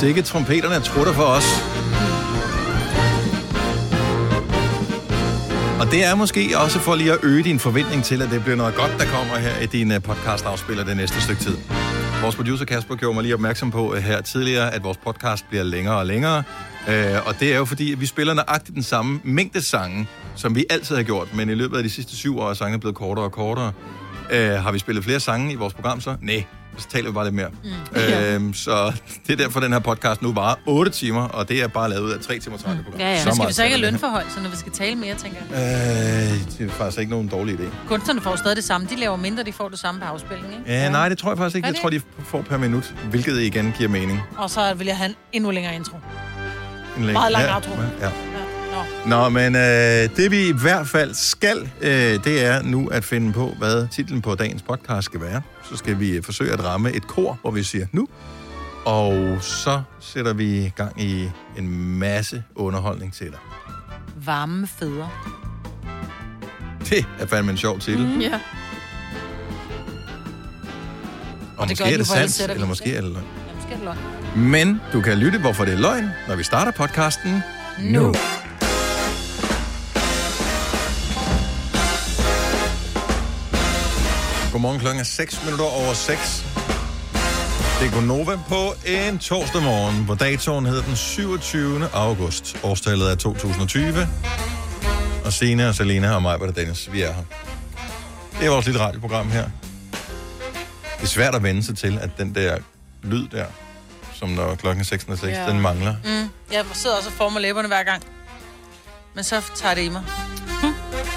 Sikke trompeterne trutter for os. Og det er måske også for lige at øge din forventning til, at det bliver noget godt, der kommer her i din øh, podcast-afspiller det næste stykke tid. Vores producer Kasper gjorde mig lige opmærksom på øh, her tidligere, at vores podcast bliver længere og længere. Øh, og det er jo fordi, at vi spiller nøjagtigt den samme mængde sange, som vi altid har gjort. Men i løbet af de sidste syv år er sangene blevet kortere og kortere. Øh, har vi spillet flere sange i vores program så? Nej, så taler vi bare lidt mere. Mm. Øhm, så det er derfor, den her podcast nu bare 8 timer, og det er bare lavet ud af 3 timer 30 program. Ja, ja. Så skal vi så ikke have lønforhold, så når vi skal tale mere, tænker jeg? Øh, det er faktisk ikke nogen dårlig idé. Kunstnerne får stadig det samme. De laver mindre, de får det samme på afspilning, ikke? Ja, nej, det tror jeg faktisk ikke. Jeg tror, de får per minut, hvilket igen giver mening. Og så vil jeg have en endnu længere intro. En læng- Meget lang ja, outro. Ja. Nå. Nå, men øh, det vi i hvert fald skal, øh, det er nu at finde på, hvad titlen på dagens podcast skal være. Så skal vi øh, forsøge at ramme et kor, hvor vi siger nu. Og så sætter vi gang i en masse underholdning til dig. Varme fødder. Det er fandme en sjov titel. Mm. Ja. Og, Og det måske gør er de det sandt, eller måske er det løgn. Ja, måske er det løgn. Men du kan lytte, hvorfor det er løgn, når vi starter podcasten nu. Godmorgen klokken er 6 minutter over 6. Det er Gonova på en torsdag morgen, hvor datoen hedder den 27. august. Årstallet er 2020. Og Signe og Selina og mig, det Dennis, vi er her. Det er vores lille radioprogram her. Det er svært at vende sig til, at den der lyd der, som når klokken er 6 og 6, Ja. den mangler. Mm. Jeg sidder også og former læberne hver gang. Men så tager det i mig.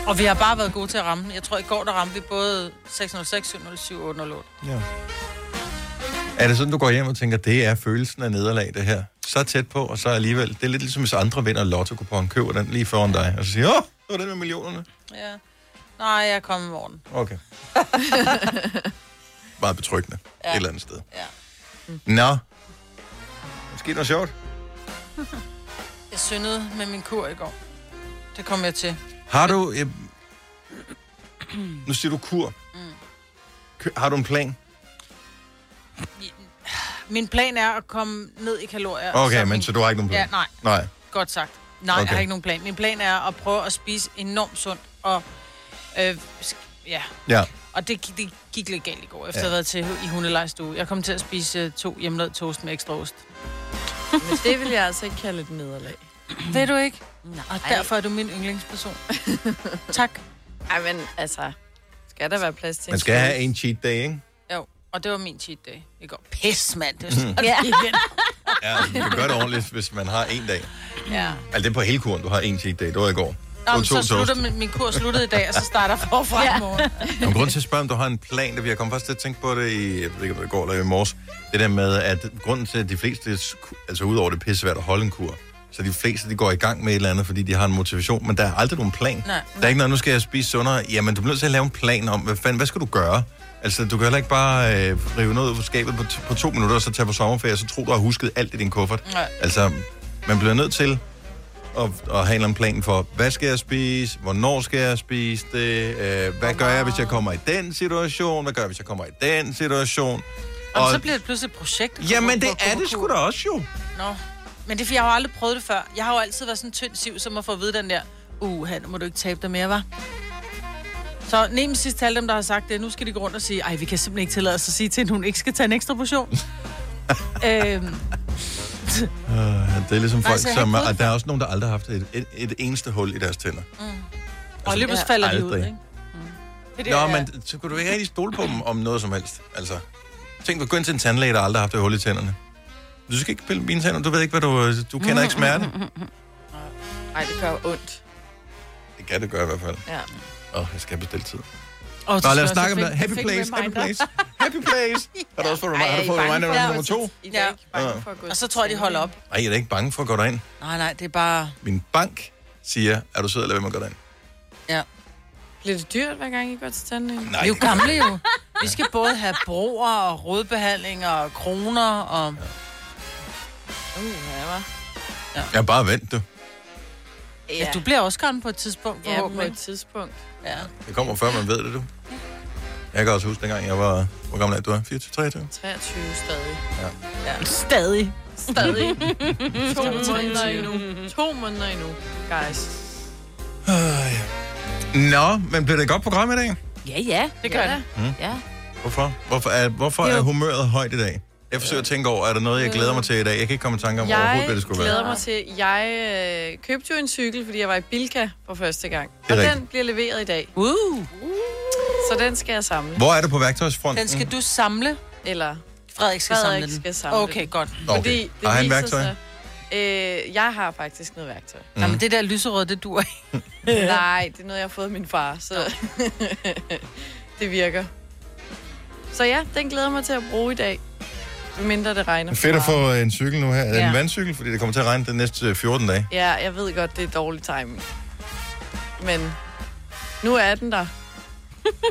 Og vi har bare været gode til at ramme. Jeg tror, i går der ramte vi både 606, 707 og 808. Ja. Er det sådan, du går hjem og tænker, det er følelsen af nederlag, det her? Så tæt på, og så alligevel. Det er lidt ligesom, hvis andre vinder lotto kupon køber den lige foran dig, og så siger, åh, det var den med millionerne. Ja. Nej, jeg er kommet i morgen. Okay. Meget betryggende ja. Et eller andet sted. Ja. Nå. Måske noget sjovt. Jeg syndede med min kur i går. Det kom jeg til. Har du... Øh, nu siger du kur. Mm. Har du en plan? Min plan er at komme ned i kalorier. Okay, men min... så du har ikke nogen plan? Ja, nej. Nej. Godt sagt. Nej, okay. Jeg har ikke nogen plan. Min plan er at prøve at spise enormt sundt. Og, øh, ja. Ja. og det, det gik lidt galt i går, efter Ja. ja. at have været til i hundelejstue. Jeg kom til at spise øh, to hjemmelavet toast med ekstra ost. Men det vil jeg altså ikke kalde et nederlag. Ved du ikke? Nej. Og derfor er du min yndlingsperson. tak. Ej, men altså, skal der være plads til Man skal have en cheat day, ikke? Jo, og det var min cheat day i går. Pis, mand. Det er sådan, Ja. igen. Ja, du kan gøre det ordentligt, hvis man har en dag. Ja. Altså, det er på hele kuren, du har en cheat day. Det var i går. Nå, men så slutter min, min kur sluttede i dag, og så starter jeg forfra ja. i morgen. Nogle grund til at spørge, om du har en plan, der vi har kommet først til at tænke på det i, jeg ved ikke, om det går eller i morges. Det der med, at grunden til, at de fleste, altså udover det er pissesvært at holde en kur, så de fleste, de går i gang med et eller andet, fordi de har en motivation, men der er aldrig nogen plan. Nej. Der er ikke noget, nu skal jeg spise sundere. Jamen, du bliver nødt til at lave en plan om, hvad, fanden, hvad skal du gøre? Altså, du kan heller ikke bare øh, rive noget ud fra skabet på, t- på to minutter, og så tage på sommerferie, og så tro, du har husket alt i din kuffert. Nej. Altså, man bliver nødt til at, at have en eller anden plan for, hvad skal jeg spise, hvornår skal jeg spise det, øh, hvad gør jeg, hvis jeg kommer i den situation, hvad gør jeg, hvis jeg kommer i den situation. Og, så bliver det pludselig et projekt. Jamen, det er det sgu da også jo. Nå. Men det er, fordi jeg har jo aldrig prøvet det før. Jeg har jo altid været sådan en tynd siv, som at få at vide den der, uh, nu må du ikke tabe dig mere, var. Så nem sidst til alle dem, der har sagt det, nu skal de gå rundt og sige, ej, vi kan simpelthen ikke tillade os at sige til, at hun ikke skal tage en ekstra portion. øhm, Uh, det er ligesom folk, så jeg har som... Og der er også nogen, der aldrig har haft et, et, et eneste hul i deres tænder. og lige pludselig falder de ud, ikke? Det Nå, men så kunne du ikke rigtig stole på dem om noget som helst. Altså, tænk, du gå ind til en tandlæge, der aldrig har haft et hul i tænderne. Du skal ikke pille mine tænder, du ved ikke, hvad du... Du kender ikke smerte. Ej, det gør ondt. Det kan det gøre i hvert fald. Ja. Åh, oh, jeg skal bestille tid. Og Nå, lad os snakke om det. Happy place, happy place. Happy place. Har du også fået, har du fået reminder nummer to? Ja. Ja. at gå Og så tror jeg, de holder op. Nej, jeg er ikke bange for at gå derind. Nej, nej, det er bare... Min bank siger, er du sød eller hvad man går derind? Ja. Bliver det dyrt, hver gang I går til tandlægen? Vi Nej, er jo gamle jo. Vi skal både have broer og rodbehandling og kroner og... Uh, ja, jeg bare vent, du. Ja. Du bliver også gammel på et tidspunkt, Ja, på et tidspunkt. Ja. Det kommer før, man ved det, du. Jeg kan også huske, dengang jeg var... Hvor gammel er du? 24, 23? 23 stadig. ja. Stadig. Stadig. to måneder endnu. To måneder endnu, guys. Nå, men bliver det et godt program i dag? Ja, ja. Det gør Ja, det. da. Ja. Hvorfor? Hvorfor er, hvorfor er humøret højt i dag? Jeg forsøger at tænke over, er der noget, jeg glæder mig til i dag? Jeg kan ikke komme i tanke om overhovedet, hvad Jeg det skulle glæder være. mig til, jeg øh, købte jo en cykel, fordi jeg var i Bilka for første gang. Det Og rigtigt. den bliver leveret i dag, Uh, så den skal jeg samle. Hvor er det på værktøjsfronten? den skal du samle. Eller Frederik skal Frederik samle den. skal samle okay, godt. Okay. fordi det Har han værktøj? Sig, øh, jeg har faktisk noget værktøj. Mm. Jamen, det der lyserød, det dur ikke. Nej, det er noget, jeg har fået af min far, så det virker. Så ja, den glæder jeg mig til at bruge i dag. Mindre det regner. Fedt at få en cykel nu her. Er det en Ja. vandcykel? Fordi det kommer til at regne den næste 14 dage. Ja, jeg ved godt, det er dårlig timing. Men nu er den der.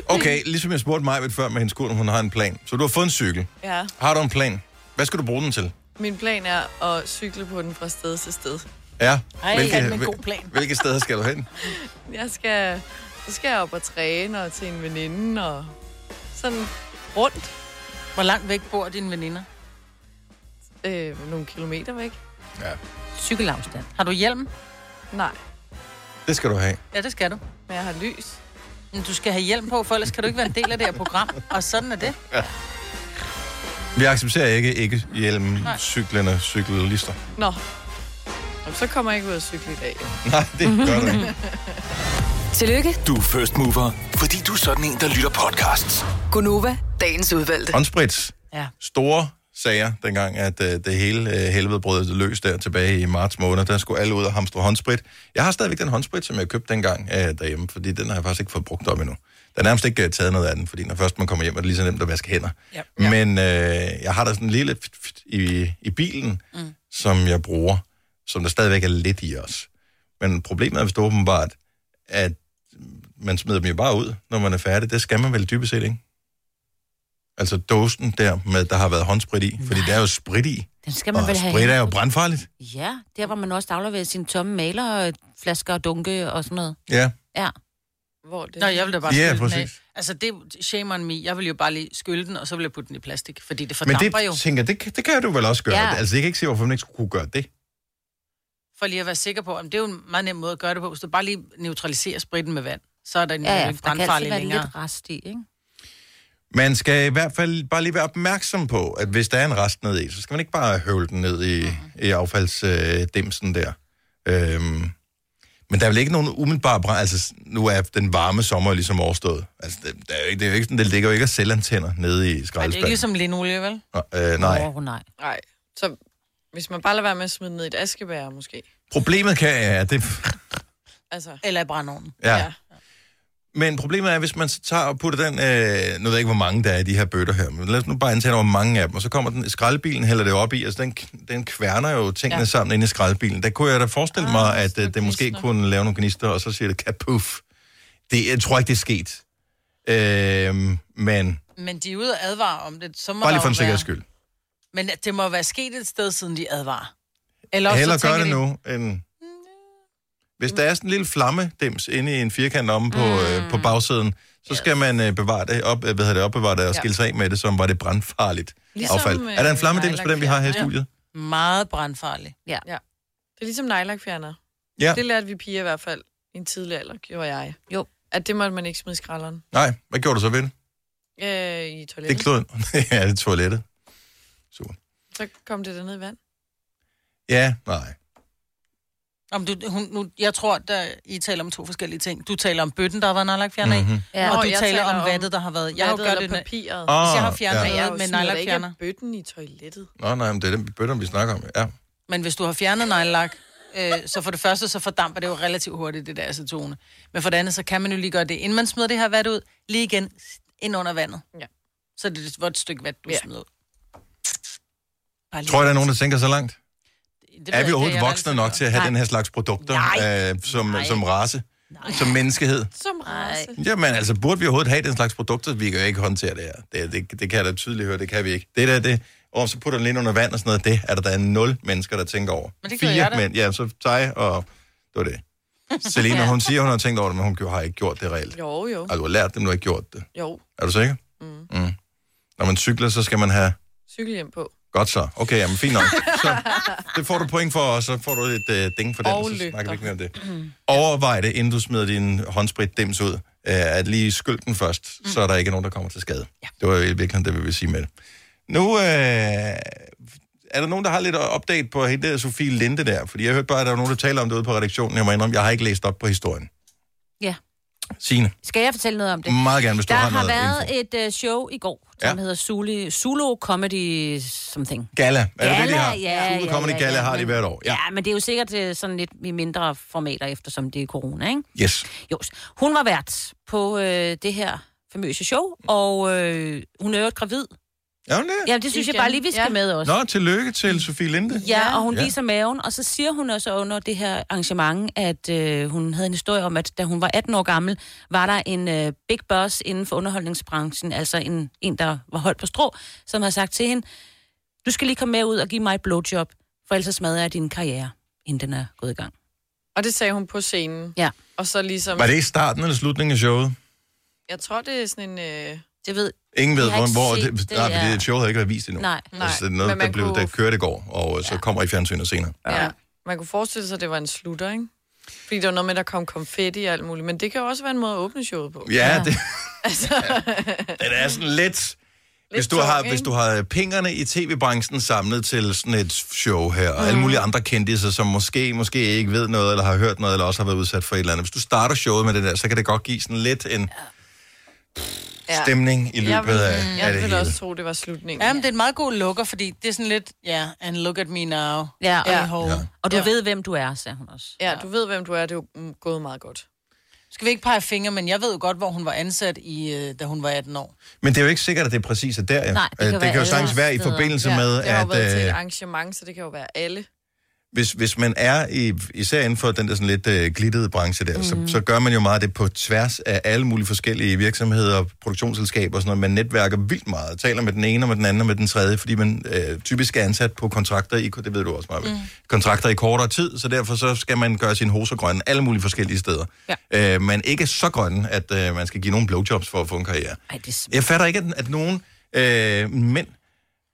Okay, ligesom jeg spurgte mig før med hendes kone, hun har en plan. Så du har fået en cykel. Ja. Har du en plan? Hvad skal du bruge den til? Min plan er at cykle på den fra sted til sted. Ja. Ej, hvilke, er en god plan. hvilke steder skal du hen? Jeg skal, så skal jeg op og træne og til en veninde og sådan rundt Hvor langt væk bor dine veninder? Øh, nogle kilometer væk. Ja. Cykelafstand. Har du hjelm? Nej, Det skal du have. Ja, det skal du. men jeg har lys. Men du skal have hjelm på, for ellers kan du ikke være en del af det her program. Og sådan er det. Vi accepterer ikke ikke hjelm, cyklerne, cyklister. Nå. Jamen, så kommer jeg ikke ud at cykle i dag. jo. Nej, det gør du ikke. Tillykke, Du er first mover, fordi du er sådan en, der lytter podcasts. Gunova, dagens udvalgte. Håndsprit. Ja. Store sager, dengang at uh, det hele uh, helvede brød løs der tilbage i marts måned. Der skulle alle ud og hamstre håndsprit. Jeg har stadigvæk den håndsprit, som jeg købte dengang uh, derhjemme, fordi den har jeg faktisk ikke fået brugt op endnu. Der er nærmest ikke uh, taget noget af den, fordi når først man kommer hjem, er det lige så nemt at vaske hænder. Ja. Men uh, jeg har der sådan en lille fit, fit i, i bilen, mm. som jeg bruger, som der stadigvæk er lidt i os. Men problemet er vist åbenbart, at man smider dem jo bare ud, når man er færdig. Det skal man vel dybest set, ikke? Altså dåsen der, med, der har været håndsprit i. Fordi der er jo sprit i. Den skal man Og vel have sprit er jo brandfarligt. Ja, der hvor man også afleverer sine tomme malerflasker og dunke og sådan noget. Ja, Ja. Hvor det Nå, jeg vil da bare Ja, skylle den af. Altså, det er shame on me. Jeg vil jo bare lige skylle den, og så vil jeg putte den i plastik, fordi det men fordamper det, jo. tænker, det, kan- det kan du vel også gøre. Ja. Altså, jeg kan ikke se, hvorfor man ikke skulle kunne gøre det. For lige at være sikker på, at det er jo en meget nem måde at gøre det på. Hvis du bare lige neutraliserer spritten med vand, så er den Ja, ja, der kan altid være længere. lidt rest i, ikke? Man skal i hvert fald bare lige være opmærksom på, at hvis der er en rest ned i, så skal man ikke bare høvle den ned i, i affaldsdimsen der. Øhm, men der er vel ikke nogen umiddelbare brand. Altså, nu er den varme sommer ligesom overstået. Altså, det, der er jo ikke, det er jo ikke sådan, det ligger jo ikke af selvantænder nede i Ej, det er skraldespanden. ikke ligesom linolie, vel? øh, nej. Åh, nej. Nej, så hvis man bare lader være med at smide ned i et askebær, måske. Problemet kan ja, det, Altså, Eller i brandovnen. ja. ja. Men problemet er, hvis man tager og putter den, øh, nu ved jeg ikke, hvor mange der er i de her bøtter her, men lad os nu bare antage, hvor mange af dem, og så kommer den, skraldbilen hælder det op i, altså den, den kværner jo tingene ja. Sammen inde i skraldbilen. Der kunne jeg da forestille Ah, mig, at øh, det måske kunne lave nogle gnister, og så siger det kapuff. Det, jeg tror ikke, det er sket. Øh, men Men de er ude og advare om det, så må bare lige for en sikkerheds skyld. Men det må være sket et sted, siden de advarer. Eller også Hellere så gør det de, nu, end... Hvis der er sådan en lille flammedims inde i en firkant omme på, mm. øh, på bagsiden, så skal man øh, bevare det, op, øh, hvad hedder det, opbevare det og Ja. skille sig af med det, som var det brandfarligt Ligesom, affald. øh, Er der en flammedims på den, vi har her i studiet? Meget brandfarlig. Det er ligesom nejlakfjerner. Ja. Det lærte vi piger i hvert fald i en tidlig alder, gjorde jeg. Jo. At det måtte man ikke smide i skralderen. Nej, hvad gjorde du så ved det? Øh, I Det toilettet. klod... ja, det er toilettet. Super. Så kom det derned i vand. Ja, nej. Om du, hun, nu, jeg tror, at I taler om to forskellige ting. Du taler om bøtten, der har været nejlakfjerner i, Mm-hmm. Ja. og du jeg taler taler om vattet, der har været... Jeg har jo gjort det, med, papiret. Oh, hvis jeg har fjernet ja. Men jeg noget med nejlakfjerner. af bøtten i toilettet. Nå, nej, men det er den bøtter, vi snakker om. Ja. Men hvis du har fjernet nejlak, øh, så for det første, så fordamper det jo relativt hurtigt, det der acetone. Men for det andet, så kan man jo lige gøre det, inden man smider det her vat ud, lige igen ind under vandet. Ja. Så er det et vådt stykke vand, du Ja. smider ud. Bare lige- Tror jeg, der er nogen, der tænker så langt? Det Er vi overhovedet voksne nok til at have Nej. den her slags produkter Nej. øh, som, Nej. som race? Som menneskehed? Som race. Jamen, altså, burde vi overhovedet have den slags produkter? Vi kan jo ikke håndtere det her. Det, det, det kan jeg da tydeligt høre, det kan vi ikke. Det der, det, og så putter den lige under vand og sådan noget, det er der, der er nul mennesker, der tænker over. Men det Fire jeg da. mænd, ja, så dig og... Det var det. Selina, hun siger, hun har tænkt over det, men hun har ikke gjort det reelt. Jo, jo. Altså, du har lært det, men du har ikke gjort det. Jo. Er du sikker? Mm. Mm. Når man cykler, så skal man have... Cykelhjem på. Godt så. Okay, jamen fint nok. Så det får du point for, og så får du et øh, ding for den, Og så snakker vi ikke mere om det. Overvej det, inden du smider din håndsprit dims ud, øh, at lige skyld den først, mm. så er der ikke nogen, der kommer til skade. Ja. Det var i virkeligheden det, vi vil sige med det. Nu øh, er der nogen, der har lidt update på hende der Sofie Linde der, fordi jeg hørte bare, at der var nogen, der taler om det ude på redaktionen. Jeg må indrømme, jeg har ikke læst op på historien. Ja. Signe, Skal jeg fortælle noget om det? meget gerne, hvis du Der har, har været info. et uh, show i går, som Ja. hedder Zulu, Zulu Comedy Something. Gala, er det det, de har? ja, Zulu ja, Comedy ja, Gala ja, har de hvert år. Ja. Ja, men det er jo sikkert øh, sådan lidt i mindre formater, eftersom det er corona, ikke? Yes. Jo, hun var vært på øh, det her famøse show, og øh, hun er jo gravid. Er hun det? Ja, det synes jeg Igen. bare lige, vi skal Ja. med også. Nå, tillykke til Sofie Linde. Ja, og hun Ja. viser maven, og så siger hun også under det her arrangement, at øh, hun havde en historie om, at da hun var 18 år gammel, var der en øh, big boss inden for underholdningsbranchen, altså en, en, der var holdt på strå, som har sagt til hende, du skal lige komme med ud og give mig et blowjob, for ellers smadrer jeg din karriere, inden den er gået i gang. Og det sagde hun på scenen. Ja. Og så ligesom... Var det i starten eller slutningen af showet? Jeg tror, det er sådan en... Øh... Det ved... Ingen ved, hvor, hvor det, det, nej, ja. det showet havde ikke været vist endnu. Nej. Nej, Altså, det er noget, men man der, blev, kunne- der kørte i går, og så kommer i fjernsynet senere. Ja. ja. Man kunne forestille sig, at det var en slutter, ikke? Fordi der var noget med, at der kom konfetti og alt muligt. Men det kan jo også være en måde at åbne showet på. Ja, Ja. det, det er sådan lidt... Hvis du, tung, har, ikke? hvis du har pengerne i tv-branchen samlet til sådan et show her, og alle mulige andre kendtiser, som måske, måske ikke ved noget, eller har hørt noget, eller også har været udsat for et eller andet. Hvis du starter showet med det der, så kan det godt give sådan lidt en Ja. Stemning i løbet Jeg vil, af, af jeg det vil hele. også tro, det var slutningen. Ja, men det er en meget god lukker, fordi det er sådan lidt, ja, yeah, and look at me now. Ja, og, Ja. ja. Ja. og du Ja. ja. ved, hvem du er, sagde hun også. Ja, du ved, hvem du er. Det er jo mm, gået meget godt. Skal vi ikke pege fingre, men jeg ved jo godt, hvor hun var ansat, i, øh, da hun var 18 år. Men det er jo ikke sikkert, at det er præcis er der. Ja. Nej, det kan Øh, det være kan jo sagtens være i forbindelse Ja, med, det har at... været til et øh, arrangement, så det kan jo være alle. Hvis, hvis man er i, især inden for den der sådan lidt øh, glittede branche der, mm. så, så gør man jo meget det på tværs af alle mulige forskellige virksomheder, produktionsselskaber og sådan noget. Man netværker vildt meget, taler med den ene og med den anden og med den tredje, fordi man øh, typisk er ansat på kontrakter i, det ved du også meget, mm. kontrakter i kortere tid, så derfor så skal man gøre sine hoser grønne alle mulige forskellige steder. Ja. Øh, men ikke så grønne, at øh, man skal give nogen blowjobs for at få en karriere. Ej, det er. Jeg fatter ikke, at, at nogen øh, mænd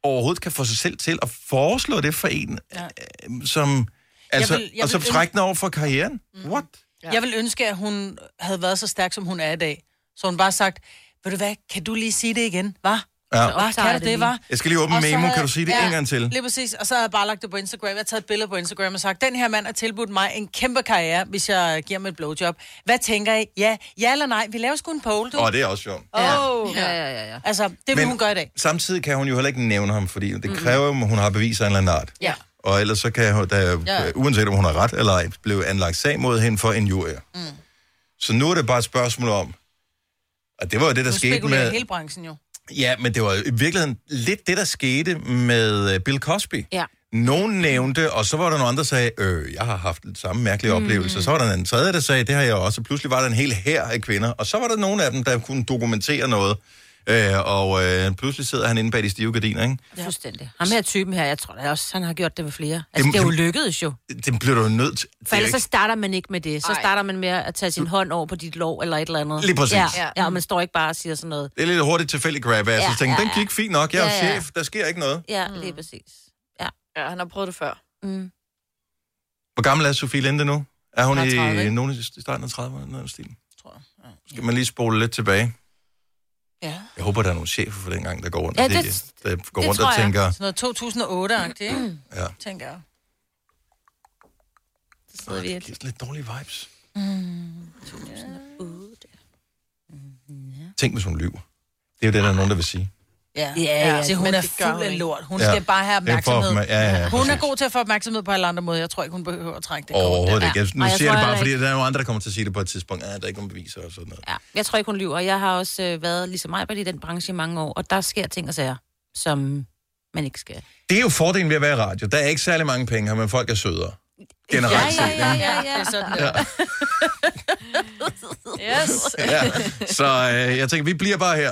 overhovedet kan få sig selv til at foreslå det for en, ja. øh, som... Altså, vil- jeg og så vil trække den over for karrieren? Mm. What? Ja. Jeg vil ønske, at hun havde været så stærk, som hun er i dag. Så hun bare sagt, ved du hvad, kan du lige sige det igen, hva? Ja. Hva, optager kan jeg du det var? Jeg skal lige åbne memo. Kan du sige det en gang til? Lige præcis. Og så har jeg bare lagt det på Instagram. Jeg har taget et billede på Instagram og sagt, den her mand har tilbudt mig en kæmpe karriere, hvis jeg giver ham et blowjob. Hvad tænker I? Ja, ja eller nej? Vi laver sgu en poll, du. Åh, det er også sjovt. Oh. Ja, ja, ja, ja. Altså, det vil Men... hun gøre i dag. samtidig kan hun jo heller ikke nævne ham, fordi det kræver, at hun har beviser af en eller anden art. Ja. Og ellers så kan hun, der, Ja. ja. uanset om hun har ret eller ej, blev anlagt sag mod hende for en jury. Mm. Så nu er det bare et spørgsmål om, og det var jo det, der skete med... hele branchen jo. Ja, men det var i virkeligheden lidt det, der skete med øh, Bill Cosby. Ja. Nogen nævnte, og så var der nogle andre, der sagde, øh, jeg har haft lidt samme mærkelige mm. oplevelse. Så var der en tredje, der sagde, det har jeg også. Pludselig var der en hel hær af kvinder. Og så var der nogle af dem, der kunne dokumentere noget. Øh, og øh, pludselig sidder han inde bag de stive gardiner, ikke? Ja. Fuldstændig. Ham her typen her, jeg tror da også, han har gjort det ved flere. Altså, Jamen, det er jo det- lykkedes jo. Det bliver du jo nødt til. Det For er ellers så ikke- starter man ikke med det. Så Ej. starter man med at tage sin hånd over på dit lov eller et eller andet. Lige præcis. Ja, Ja. og man står ikke bare og siger sådan noget. Det er lidt hurtigt tilfældigt grab af, ja, Ja, så tænker, ja, den ja. gik fint nok, jeg er Ja, ja. chef, der sker ikke noget. Ja, lige præcis. Ja. Ja, han har prøvet det før. Mm. Hvor gammel er Sofie Linde nu? Er hun Snart 30, i nogen i starten af 30'erne? Noget af stilen? Tror jeg. Ja. Skal man lige spole lidt tilbage? Ja. Jeg håber, der er nogle chefer for den gang, der går rundt, Ja, og de, det- der går det rundt tror og jeg. tænker, Sådan noget 2008-agtigt, ikke? ja, Tænker jeg. Så sidder vi det et. giver sådan lidt dårlige vibes. 2008. Tænk, hvis hun lyver. Det er jo det, der er nogen, der vil sige. Ja, Ja, ja, Så hun er fuld af lort. Hun Ja. skal bare have er opmærksomhed. opmær- ja, ja, Hun er god til at få opmærksomhed på alle andre måder. Jeg tror ikke, hun behøver at trække det. Overhovedet der. ikke. Jeg, nu Og jeg siger jeg det bare, fordi der er nogle andre, der kommer til at sige det på et tidspunkt. Ah, der er ikke nogen beviser og sådan noget. Ja, jeg tror ikke, hun lyver. Jeg har også øh, været ligesom mig i den branche i mange år, og der sker ting og sager, som man ikke skal. Det er jo fordelen ved at være i radio. Der er ikke særlig mange penge her, men folk er sødere. Generelt Ja, ja, ja, ikke? ja, Det er ja. sådan, der. Yes. ja. Så øh, jeg tænker, vi bliver bare her.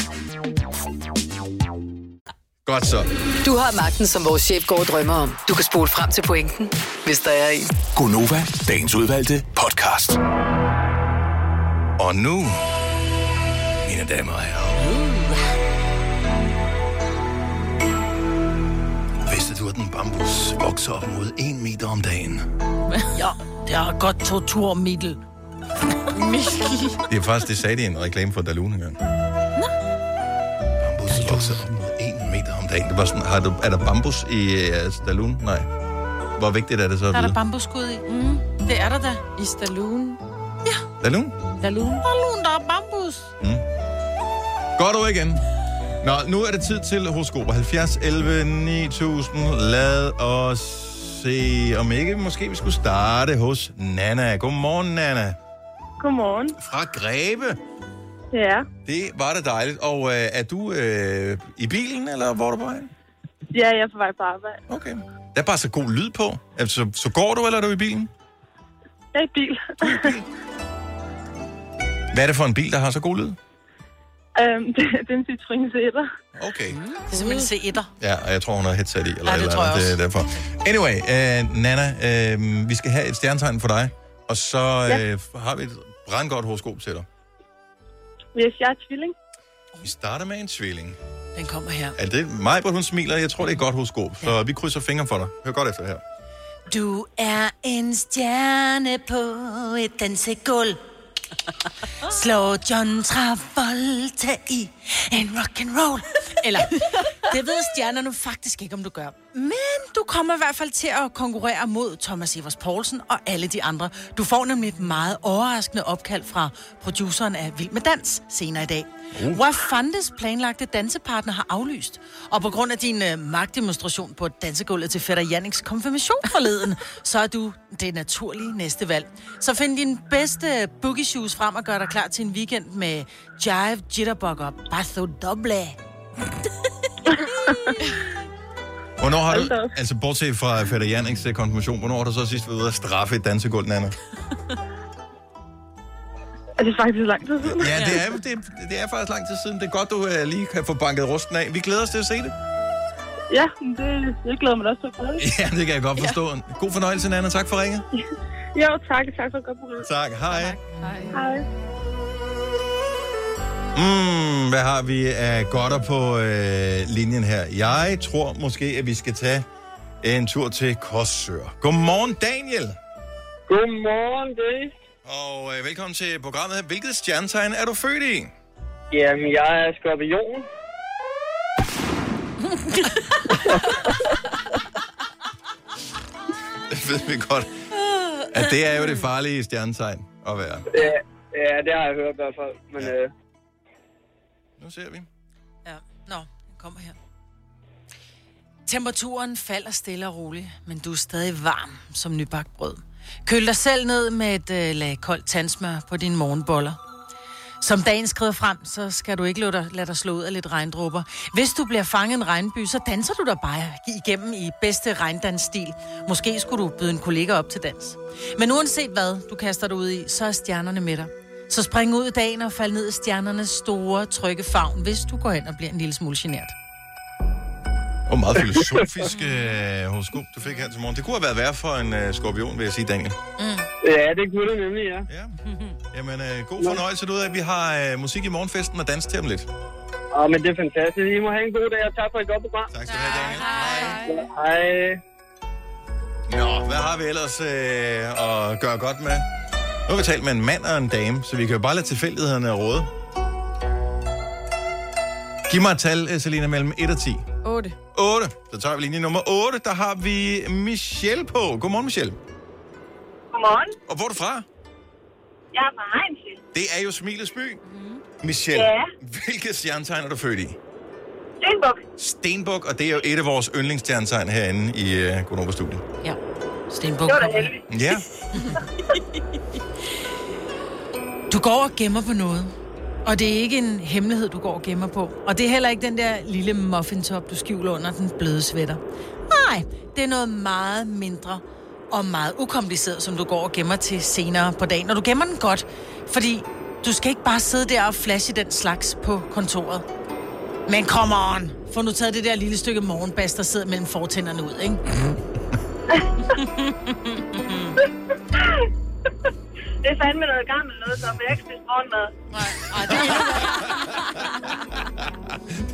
Godt så. Du har magten, som vores chef går og drømmer om. Du kan spole frem til pointen, hvis der er en. Gonova, dagens udvalgte podcast. Og nu, mine damer og herrer. Vidste du, at en bambus vokser op mod 1 meter om dagen? Ja, det er godt torturmiddel. Det er faktisk, det sagde de i en reklame for Dalun engang. Bambus vokser op mod 1 meter om dagen. Det var sådan, har du, er der bambus i uh, Dalun? Nej. Hvor vigtigt er det så at Der er der vide? bambusskud i. Mm. Det er der da. I Stallone. Dalun? Dalun. Hallo, der er bambus. Godt ord igen. Nå, nu er det tid til horoskoper. 70, 11, 9000. Lad os se, om ikke måske vi skulle starte hos Nana. Godmorgen, Nana. Godmorgen. Fra Greve. Ja, Det var det dejligt. Og øh, er du øh, i bilen, eller hvor er du på vej? ja jeg er på vej på arbejde. Okay. Der er bare så god lyd på. Altså, så går du, eller er du i bilen? Jeg er i bil. Hvad er det for en bil, der har så god lyd? øhm, det, det er en Citroën Zeta. Okay. Det er simpelthen C1'er. Ja, og jeg tror, hun har headset i. Eller, Ja, det eller tror jeg andet. Det er derfor. Anyway, øh, Nana, øh, vi skal have et stjernetegn for dig. Og så øh, Ja. har vi et brandgodt horoskop til dig. Hvis jeg er tvilling. Vi starter med en tvilling. Den kommer her. Er det mig, hvor hun smiler? Jeg tror, det er et godt horoskop. Så vi krydser fingre for dig. Hør godt efter her. Du er en stjerne på et dansegulv. Slå John Travolta i en rock and roll. Eller, det ved stjernerne faktisk ikke, om du gør. Men du kommer i hvert fald til at konkurrere mod Thomas Evers Poulsen og alle de andre. Du får nemlig et meget overraskende opkald fra produceren af Vild med Dans senere i dag. Uh. Wafandes planlagte dansepartner har aflyst. Og på grund af din øh, magtdemonstration på dansegulvet til fætter Janniks konfirmation forleden, så er du det naturlige næste valg. Så find din bedste boogie shoes frem og gør dig klar til en weekend med Jive, Jitterbug og Batho Doble. Hvornår har du, altså bortset fra Fætter Janiks øh, konfirmation, hvornår har du så sidst været ude at straffe et dansegulv, Nana? Er det faktisk lang tid siden? Ja, det er, det, det er faktisk lang tid siden. Det er godt, du øh, lige kan få banket rusten af. Vi glæder os til at se det. Ja, det, jeg glæder mig også til at. Ja, det kan jeg godt forstå. God fornøjelse, Nana. Tak for ringet. Jo, tak. Tak for et godt program. Tak. Hej. Hej. Mm, hvad har vi af godter på øh, linjen her? Jeg tror måske, at vi skal tage en tur til Korsør. Godmorgen, Daniel. Godmorgen, det Og øh, velkommen til programmet her. Hvilket stjernetegn er du født i? Jamen, jeg er skorpion. Det ved vi godt. At det er jo det farlige stjernetegn at være. Ja, ja, det har jeg hørt i hvert fald. Men Ja. øh, nu ser vi. Ja, nå, den kommer her. Temperaturen falder stille og roligt, men du er stadig varm som nybagt brød. Køl dig selv ned med et øh, lag koldt tandsmør på dine morgenboller. Som dagen skrider frem, så skal du ikke lade dig, lade dig slå ud af lidt regndrupper. Hvis du bliver fanget i en regnby, så danser du dig bare igennem i bedste regndansstil. Måske skulle du byde en kollega op til dans. Men uanset hvad du kaster dig ud i, så er stjernerne med dig. Så spring ud i dagen og fald ned i stjernernes store, trygge favn, hvis du går hen og bliver en lille smule genert. Og meget filosofisk øh, horoskop, du fik her til morgen. Det kunne have været værd for en øh, skorpion, vil jeg sige, Daniel. ja, det kunne det nemlig, ja. Ja. Jamen, øh, god fornøjelse du af. Vi har øh, musik i morgenfesten og dans til om lidt. Åh, men det er fantastisk. I må have en god dag, og tak for et godt program. Tak skal du have, Daniel. Ja, hej. Nå, hvad har vi ellers øh, at gøre godt med? Nu har vi talt med en mand og en dame, så vi kan jo bare lade tilfældighederne råde. Giv mig et tal, øh, Selina, mellem 1 og 10. 8. 8. Så tager vi linje nummer 8. Der har vi Michelle på. Godmorgen, Michelle. Godmorgen. Og hvor er du fra? Jeg er fra Heinzel. Det er jo Smilets by. Michelle, Ja. hvilket stjernetegn er du født i? Stenbuk. Stenbuk, og det er jo et af vores yndlingsstjernetegn herinde i uh, Gonova Studio. Ja. Stenbuk. Det var da heldigt. Ja. Du går og gemmer på noget. Og det er ikke en hemmelighed, du går og gemmer på. Og det er heller ikke den der lille muffintop, du skjuler under den bløde sweater. Nej, det er noget meget mindre og meget ukompliceret, som du går og gemmer til senere på dagen. Og du gemmer den godt, fordi du skal ikke bare sidde der og flashe den slags på kontoret. Men come on! Få nu taget det der lille stykke morgenbas, der sidder mellem fortænderne ud, ikke? Det er fandme noget gammelt noget, så jeg ikke spise morgenmad. Nej, nej, det er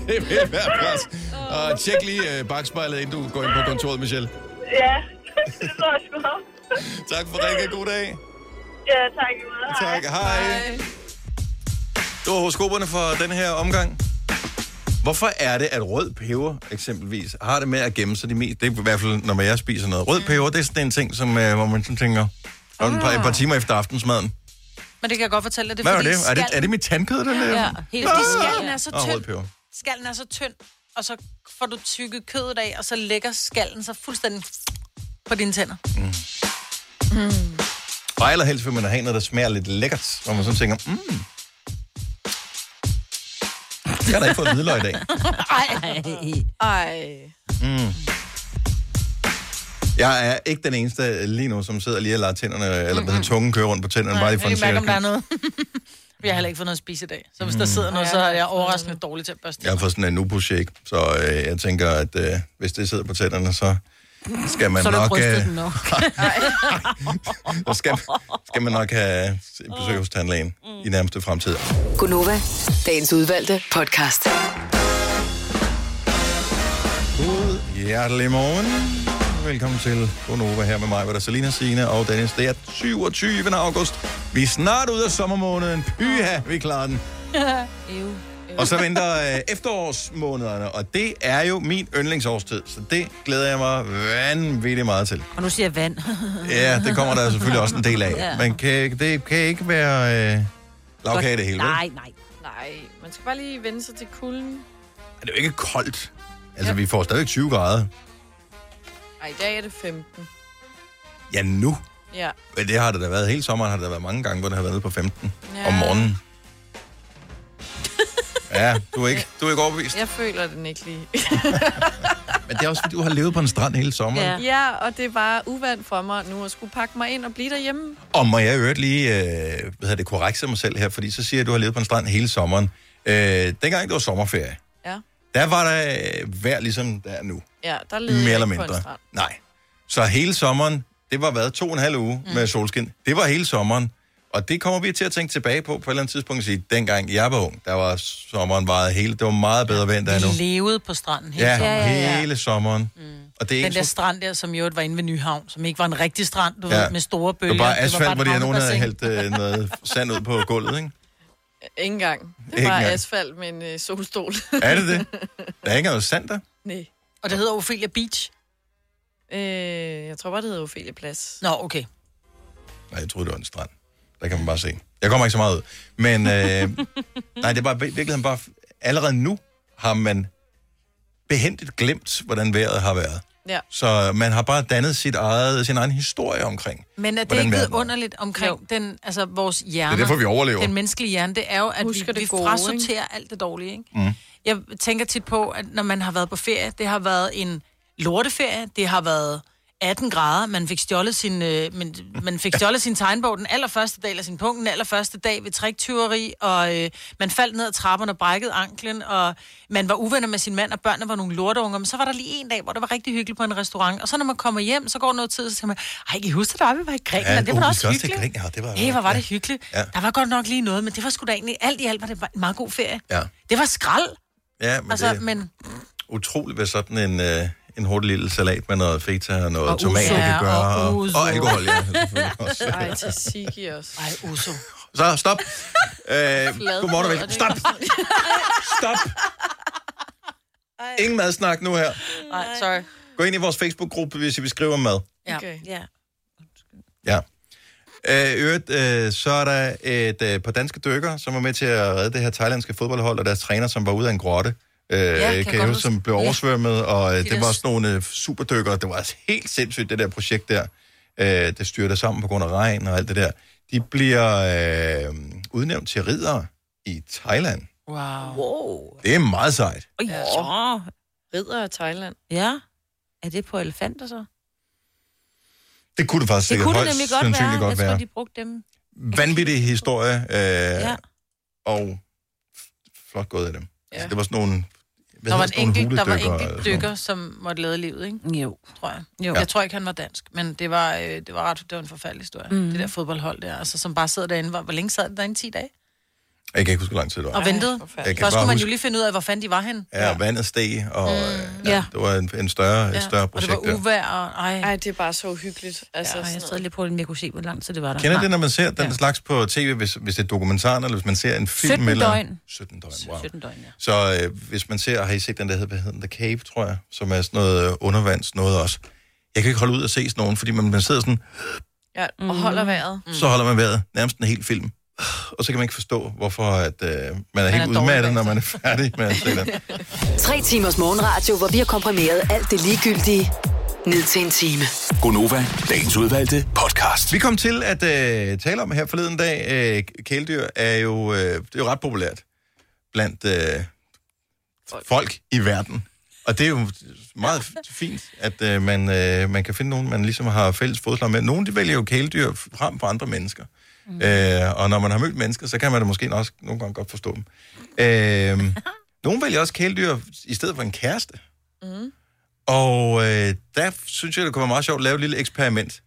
Det vil være plads. Og tjek lige uh, bagspejlet, inden du går ind på kontoret, Michelle. Ja, det tror jeg sgu. Tak for ringen. God dag. Ja, tak. i måde. Hej. Tak. Hej. Det var horoskoperne for den her omgang. Hvorfor er det, at rød peber eksempelvis har det med at gemme sig de mest? Det er i hvert fald, når jeg spiser noget. Rød peber, det er sådan en ting, som, øh, hvor man sådan tænker, og et par, et par timer efter aftensmaden. Men det kan jeg godt fortælle dig. Det Hvad var fordi det? Er det, er det mit tandkød, der laver? Ja, helt fordi skallen er så Og rød tynd. peber. Skallen er så tynd, og så får du tykket kødet af, og så lægger skallen så fuldstændig på dine tænder. Mm. Og allerhelst vil man have noget, der smager lidt lækkert, hvor man sådan tænker, mm. Jeg har da ikke fået hvidløg i dag. Ej. Ej. Mm. Jeg er ikke den eneste lige nu, som sidder lige og lader tænderne, eller mm-hmm. tungen køre rundt på tænderne, bare lige for jeg en mærke, om der er noget. Vi har heller ikke fået noget at spise i dag. Så hvis der sidder noget, så er jeg overraskende dårlig til at børste. Jeg har fået sådan en nubu shake, så øh, jeg tænker, at øh, hvis det sidder på tænderne, så skal man Så er nok... øh, nok. så skal, skal man nok have et besøg hos tandlægen i nærmeste fremtid. Gunova, dagens udvalgte podcast. God hjertelig morgen. Velkommen til Bonova her med mig, hvor der er Selina Signe og Dennis. Det er 27. august. Vi er snart ude af sommermåneden. Pyha, vi klarer den. Ew. Og så venter øh, efterårsmånederne, og det er jo min yndlingsårstid, så det glæder jeg mig vanvittigt meget til. Og nu siger jeg vand. Ja, det kommer der selvfølgelig også en del af. Ja. Men kan, det kan ikke være øh, lavkage det hele? Nej, nej. Nej, man skal bare lige vende sig til kulden. Er det er jo ikke koldt? Altså, vi får stadig 20 grader. Ej, i dag er det 15. Ja, nu. Ja. Men det har det da været. Hele sommeren har det da været mange gange, hvor det har været på 15 Ja. om morgenen. Ja, du er ikke, du er ikke overbevist. Jeg føler den ikke lige. Men det er også, fordi du har levet på en strand hele sommeren. ja. ja, og det er bare uvandt for mig nu at skulle pakke mig ind og blive derhjemme. Og må jeg i øvrigt lige, øh, hvad hedder det, korrekse mig selv her, fordi så siger jeg, at du har levet på en strand hele sommeren. Øh, dengang det var sommerferie, Ja. der var der øh, vejr ligesom der er nu. Ja, der leder Mere eller ikke på en mindre. strand. Nej. Så hele sommeren, det var hvad, to og en halv uge mm. med solskin. Det var hele sommeren. Og det kommer vi til at tænke tilbage på på et eller andet tidspunkt og sige, dengang jeg var ung, der var sommeren varet hele, det var meget bedre vejr end der nu. Vi levede på stranden hele Ja, sommeren. hele sommeren. Mm. Og det er Den ikke der strand der, som jo var inde ved Nyhavn, som ikke var en rigtig strand, du Ja. ved, med store det bølger. var bare asfalt, et hvor de havde nogen havde hældt øh, noget sand ud på gulvet, ikke? Ikke engang. Det Ikke var engang. asfalt med en øh, solstol. Er det det? Der er ikke noget sand der? Nej. Og det hedder Ophelia Beach. Øh, jeg tror bare, det hedder Ophelia Plads. Nå, okay. Nej, jeg troede, det var en strand. Der kan man bare se. Jeg kommer ikke så meget ud. Men øh, nej, det er bare virkeligheden bare... Allerede nu har man behendigt glemt, hvordan vejret har været. Ja. Så man har bare dannet sit eget, sin egen historie omkring. Men er det ikke vidunderligt omkring den, altså vores hjerne? Det er derfor, vi overlever. Den menneskelige hjerne, det er jo, at Husker vi, vi gode, frasorterer alt det dårlige, ikke? Mm. Jeg tænker tit på, at når man har været på ferie, det har været en lorteferie, det har været 18 grader, man fik stjålet sin, øh, man, man fik stjålet sin tegnbog den allerførste dag, eller sin punkt den allerførste dag ved triktyveri, og øh, man faldt ned ad trapperne og brækkede anklen, og man var uvenner med sin mand, og børnene var nogle lorteunger, men så var der lige en dag, hvor det var rigtig hyggeligt på en restaurant, og så når man kommer hjem, så går noget tid, så tænker man, ej, I huske, at vi var i Grækenland? Ja, det var uh, da også hyggeligt. Grækenland. Ja, det var- hey, hvor var det ja. hyggeligt. Ja. Der var godt nok lige noget, men det var sgu da egentlig, alt i alt var det en meget god ferie. Ja. Det var skrald. Ja, men altså, det men utroligt, hvad sådan en, øh, en hurtig lille salat med noget feta og noget Og tomat uso. kan Ja, gøre. og Og, og alkohol, ja. også. Ej, tzatziki også. Ej, uso. Så stop. Øh, godmorgen og velkommen. Stop. Stop. Ingen madsnak nu her. Nej, sorry. Gå ind i vores Facebook-gruppe, hvis I vil skrive om mad. Ja. Okay. Ja. Ja. Øh, øvrigt, øh, så er der et øh, par danske dykker, som var med til at redde det her thailandske fodboldhold, og deres træner, som var ude af en grotte. Øh, ja, kan jeg huske, som blev Ja. oversvømmet, og øh, De det var sådan nogle øh, superdykkere. Det var altså helt sindssygt, det der projekt der. Øh, det styrte sammen på grund af regn og alt det der. De bliver øh, udnævnt til ridere i Thailand. Wow. Wow. Det er meget sejt. Ja. ja. Ridder af Thailand. Ja. Er det på elefanter så? Det kunne det faktisk Det sikkert kunne det nemlig godt være. godt jeg være. tror, de brugte dem. Vanvittig historie, øh, Ja. og flot gået af dem. Ja. Ja. Altså, det var sådan nogle... hvad Der var, en enkelt, der var enkelt dykker, som måtte lade livet, ikke? Jo. Tror jeg. Jo. Jeg tror ikke, han var dansk, men det var, øh, det var ret, det var en forfærdelig historie. Mm. Det der fodboldhold der, altså, som bare sidder derinde. Hvor, hvor længe sad det derinde? 10 dage? Jeg kan ikke huske, hvor lang tid det var. Og ventede. Jeg kan Først bare skulle man huske- jo lige finde ud af, hvor fanden de var henne. Ja, vandet steg, og mm. ja, Ja. det var en, en større, et større og det projekt var der. uvejr, og ej. Ej, det er bare så uhyggeligt. Altså, Ja, jeg sad lige på, om jeg kunne se, hvor lang tid det var der. Kender det, når man ser den ja. slags på tv, hvis, hvis det er dokumentaren, eller hvis man ser en film? 17 eller... døgn. 17 døgn, wow. 17 døgn, ja. Så øh, hvis man ser, har I set den der hedder, hvad hedder den, The Cave, tror jeg, som er sådan noget øh, undervands noget også. Jeg kan ikke holde ud at se sådan nogen, fordi man, man sidder sådan, Ja, og holder vejret. mm. så holder man vejret nærmest en hel film. Og så kan man ikke forstå, hvorfor at, øh, man er man helt er dårlig udmattet, når man er færdig med at se den. Tre timers morgenradio, hvor vi har komprimeret alt det ligegyldige ned til en time. Gonova, dagens udvalgte podcast. Vi kom til at øh, tale om her forleden dag, øh, kæledyr er jo, øh, det er jo ret populært blandt øh, folk. folk i verden. Og det er jo meget fint, at øh, man, øh, man kan finde nogen, man ligesom har fælles fodslag med. Nogle de vælger jo kæledyr frem for andre mennesker. Mm. Øh, og når man har mødt mennesker, så kan man da måske også nogle gange godt forstå dem. Øh, nogle vælger også kæledyr i stedet for en kæreste. Mm. Og øh, der synes jeg, det kunne være meget sjovt at lave et lille eksperiment.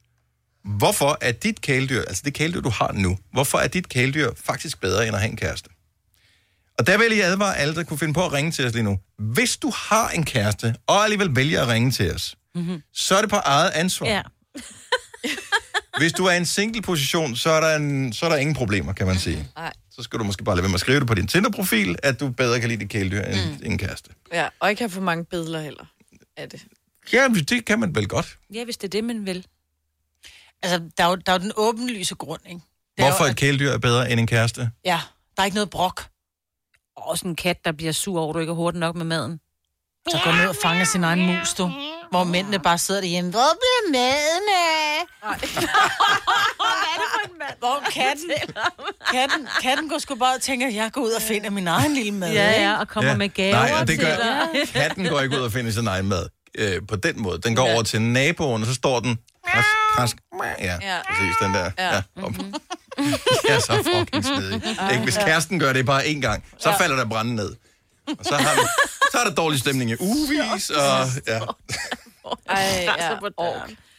Hvorfor er dit kæledyr, altså det kæledyr, du har nu, hvorfor er dit kæledyr faktisk bedre end at have en kæreste? Og der vil jeg advare alle, der kunne finde på at ringe til os lige nu. Hvis du har en kæreste, og alligevel vælger at ringe til os, Mm-hmm. så er det på eget ansvar. Ja. Hvis du er i en single-position, så er, der en, så er der ingen problemer, kan man sige. Nej. Så skal du måske bare lade være med at skrive det på din Tinder-profil, at du bedre kan lide dit kæledyr end mm. en kæreste. Ja, og ikke have for mange billeder heller af det. Ja, det kan man vel godt. Ja, hvis det er det, man vil. Altså, der er jo, der er jo den åbenlyse grund, ikke? Det er Hvorfor jo, et kæledyr er bedre end en kæreste? Ja, der er ikke noget brok. Også en kat, der bliver sur over, at du ikke er hurtigt nok med maden. Så går ned og fanger sin egen mus, du. Hvor mændene bare sidder derhjemme. Hvor bliver maden af? Hvad er det for en mand? Hvor katten, katten, katten går sgu bare og tænker, jeg går ud og finder min egen lille mad. Ja, ikke? ja, og kommer med gaver Nej, og det til gør, dig. katten går ikke ud og finder sin egen mad øh, på den måde. Den går over til naboen, og så står den... Krask, krask, ja, Ja. præcis, den der. Ja. Ja. Mhm. Ja, så fucking snedig. Ikke? Hvis kæresten gør det bare én gang, så falder der branden ned. Og så, har man, så er der dårlig stemning i uvis, og ja. Ej, ja.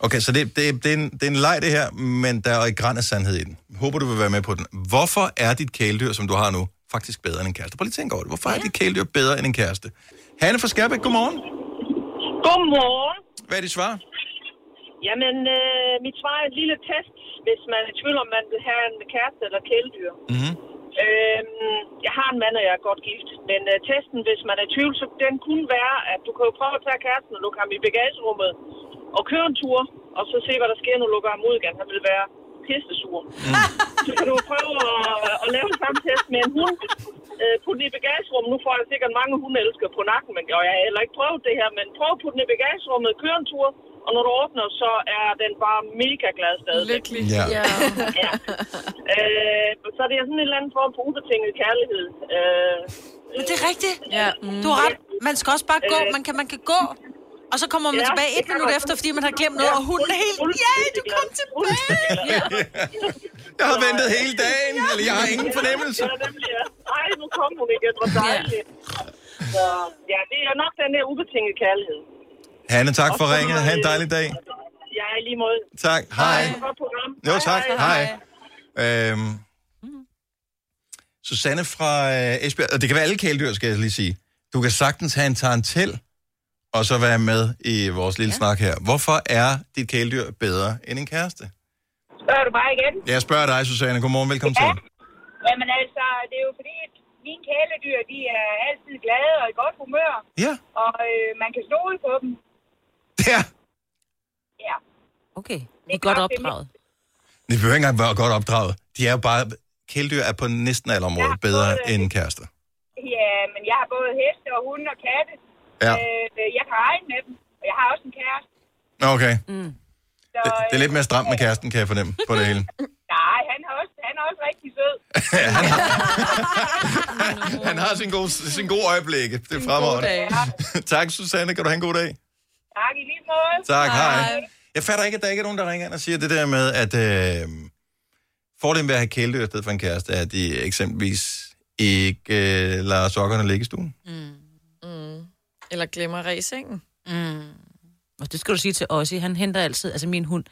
Okay, så det, det, det, er en, det er en leg, det her, men der er ikke græn af sandhed i den. Håber, du vil være med på den. Hvorfor er dit kæledyr, som du har nu, faktisk bedre end en kæreste? Prøv lige at tænke over det. Hvorfor er dit kæledyr bedre end en kæreste? Hanne fra Skærbæk, godmorgen. Godmorgen. Hvad er dit svar? Jamen, øh, mit svar er et lille test, hvis man er i tvivl om, man vil have en kæreste eller kæledyr. Mm-hmm. Øhm, jeg har en mand, og jeg er godt gift. Men øh, testen, hvis man er i tvivl, så den kunne være, at du kan jo prøve at tage kæresten og lukke ham i bagagerummet og køre en tur, og så se, hvad der sker, når du lukker ham ud igen. Han vil være pissesur. Mm. Så kan du prøve at, at lave den samme test med en hund. Øh, put den i bagagerummet. Nu får jeg sikkert mange hundeelsker på nakken, men og jeg har heller ikke prøvet det her. Men prøv at putte den i bagagerummet, køre en tur, og når du åbner, så er den bare mega glad stadigvæk. Lykkelig. Ja. ja. Ja. Øh, så det er sådan en eller anden form for ubetinget kærlighed. Øh, Men det er rigtigt. ja. Du har ret. Man skal også bare gå. Man kan, man kan gå. Og så kommer man Ja, tilbage et minut efter, fordi man har glemt noget, og hunden er helt... Ja, du kom tilbage! Jeg har ventet hele dagen, eller jeg har ingen fornemmelse. Ja, nemlig, ja. Ej, nu kom hun igen. Hvor dejligt. Så, ja, det er nok den der ubetingede kærlighed. Hanne, tak for ringet. Ha' en dejlig dag. Ja, i lige måde. Tak. Hej. Program. Jo, tak. Hej. Øhm, Susanne fra øh, Esbjerg, og det kan være alle kæledyr, skal jeg lige sige. Du kan sagtens have en tarantel, og så være med i vores lille ja. snak her. Hvorfor er dit kæledyr bedre end en kæreste? Spørger du bare igen? Jeg spørger dig, Susanne. Godmorgen, velkommen Ja. til. Jamen altså, det er jo fordi, at mine kæledyr, de er altid glade og i godt humør. Ja. Og øh, man kan stole på dem. Ja. Ja. Okay, Det er godt det opdraget. De behøver ikke engang være godt opdraget. De er jo bare... Kæledyr er på næsten alle områder bedre end kærester. Ja, men jeg har både heste og hunde og katte. Ja. Øh, jeg kan regne med dem, og jeg har også en kæreste. Okay. Mm. Så, Det, det er lidt mere stramt med kæresten, kan jeg fornemme på det hele. Nej, han er også, han er også rigtig sød. Han har sin gode, sin gode øjeblikke. Det er fremragende. tak, Susanne. Kan du have en god dag? Tak i lige måde. Tak, hej. Jeg fatter ikke, at der ikke er nogen, der ringer ind og siger det der med, at øh, fordelen ved at have kæledyr i stedet for en kæreste, er, at de eksempelvis ikke øh, lader sokkerne ligge i stuen. Mm. Eller glemmer ræs i sengen. Mm. Og det skal du sige til Ossi. Han henter altid, altså min hund,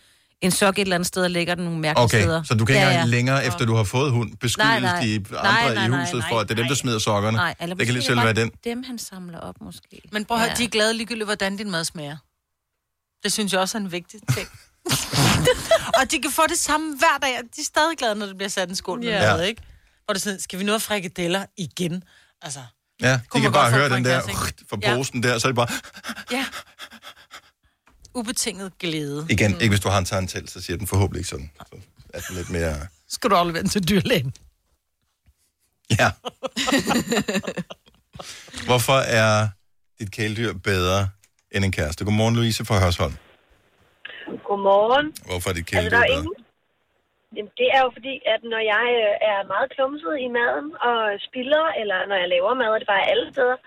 en sok et eller andet sted og lægger den nogle mærkelige Okay, steder. så du kan ikke engang længere, efter du har fået hund, beskylde Nej, nej. de Nej, andre nej, i nej, huset nej, for, at det er dem, der smider sokkerne. Nej, eller det kan lige selv være den. Dem, han samler op, måske. Men prøv at Ja. de er glade ligegyldigt, hvordan din mad smager. Det synes jeg også er en vigtig ting. og de kan få det samme hver dag, og de er stadig glade, når det bliver sat en skål med Ja. mad, Ja. ikke? Hvor det er sådan, skal vi nu have frikadeller igen? Altså, Ja, de kan man bare høre den en der fra Ja. posen der, så er det bare... ja. Ubetinget glæde. Igen, ikke hvis du har en tarantel, så siger den forhåbentlig ikke sådan. Så er den lidt mere... Skal du aflevere den til dyrlægen? Ja. Hvorfor er dit kæledyr bedre end en kæreste? Godmorgen, Louise fra Hørsholm. Godmorgen. Hvorfor er dit Altså, kæledyr der er bedre? ingen... Jamen, det er jo fordi, at når jeg øh, er meget klumset i maden og spilder, eller når jeg laver mad, og det bare er alle steder,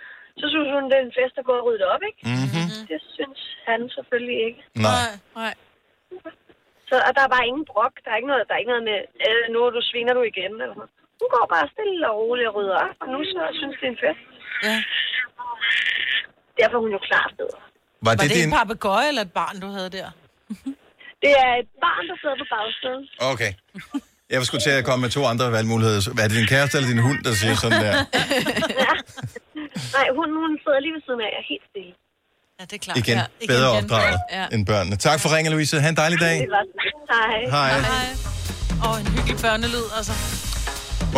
så synes hun, det er en fest at gå og rydde det op, ikke? Mm-hmm. Det synes han selvfølgelig ikke. Nej. Nej. Så og der er bare ingen brok. Der er ikke noget, der er ikke noget med, øh, nu er du sviner du igen. Eller sådan. Hun går bare stille og roligt og rydder op, og nu så synes det er en fest. Ja. Derfor er hun jo klart bedre. Var Var det, det din... en papegøje eller et barn, du havde der? Det er et barn, der sidder på bagsædet. Okay. Jeg var skulle til at komme med to andre valgmuligheder. Er det din kæreste eller din hund, der siger sådan der? Nej, hun, hun sidder lige ved siden af. Jeg er helt stille. Ja, det er klart. Igen, ja, bedre opdraget Ja. end børnene. Tak for ringen, Louise. Ha' en dejlig dag. Det. Hej. Hej. Hej. Og en hyggelig børnelyd, altså.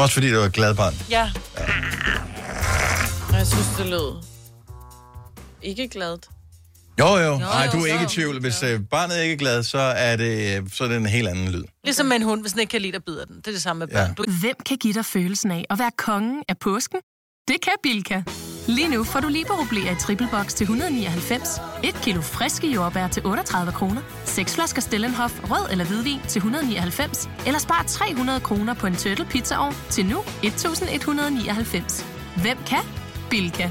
Også fordi det var et glad barn. Ja. Og jeg synes, det lød ikke gladt. Jo, jo. Jo, Nej, du er ikke i tvivl. Hvis øh, barnet ikke er glad, så er det, så er det en helt anden lyd. Ligesom med en hund, hvis den ikke kan lide, der bider den. Det er det samme med børn. Ja. Du... Hvem kan give dig følelsen af at være kongen af påsken? Det kan Bilka! Lige nu får du liberobleer i triple box til 199, et kilo friske jordbær til 38 kroner, seks flasker Stellenhof rød eller hvidvin til 199, eller spar 300 kroner på en turtle pizzaovn til nu 1199. Hvem kan? Bilka.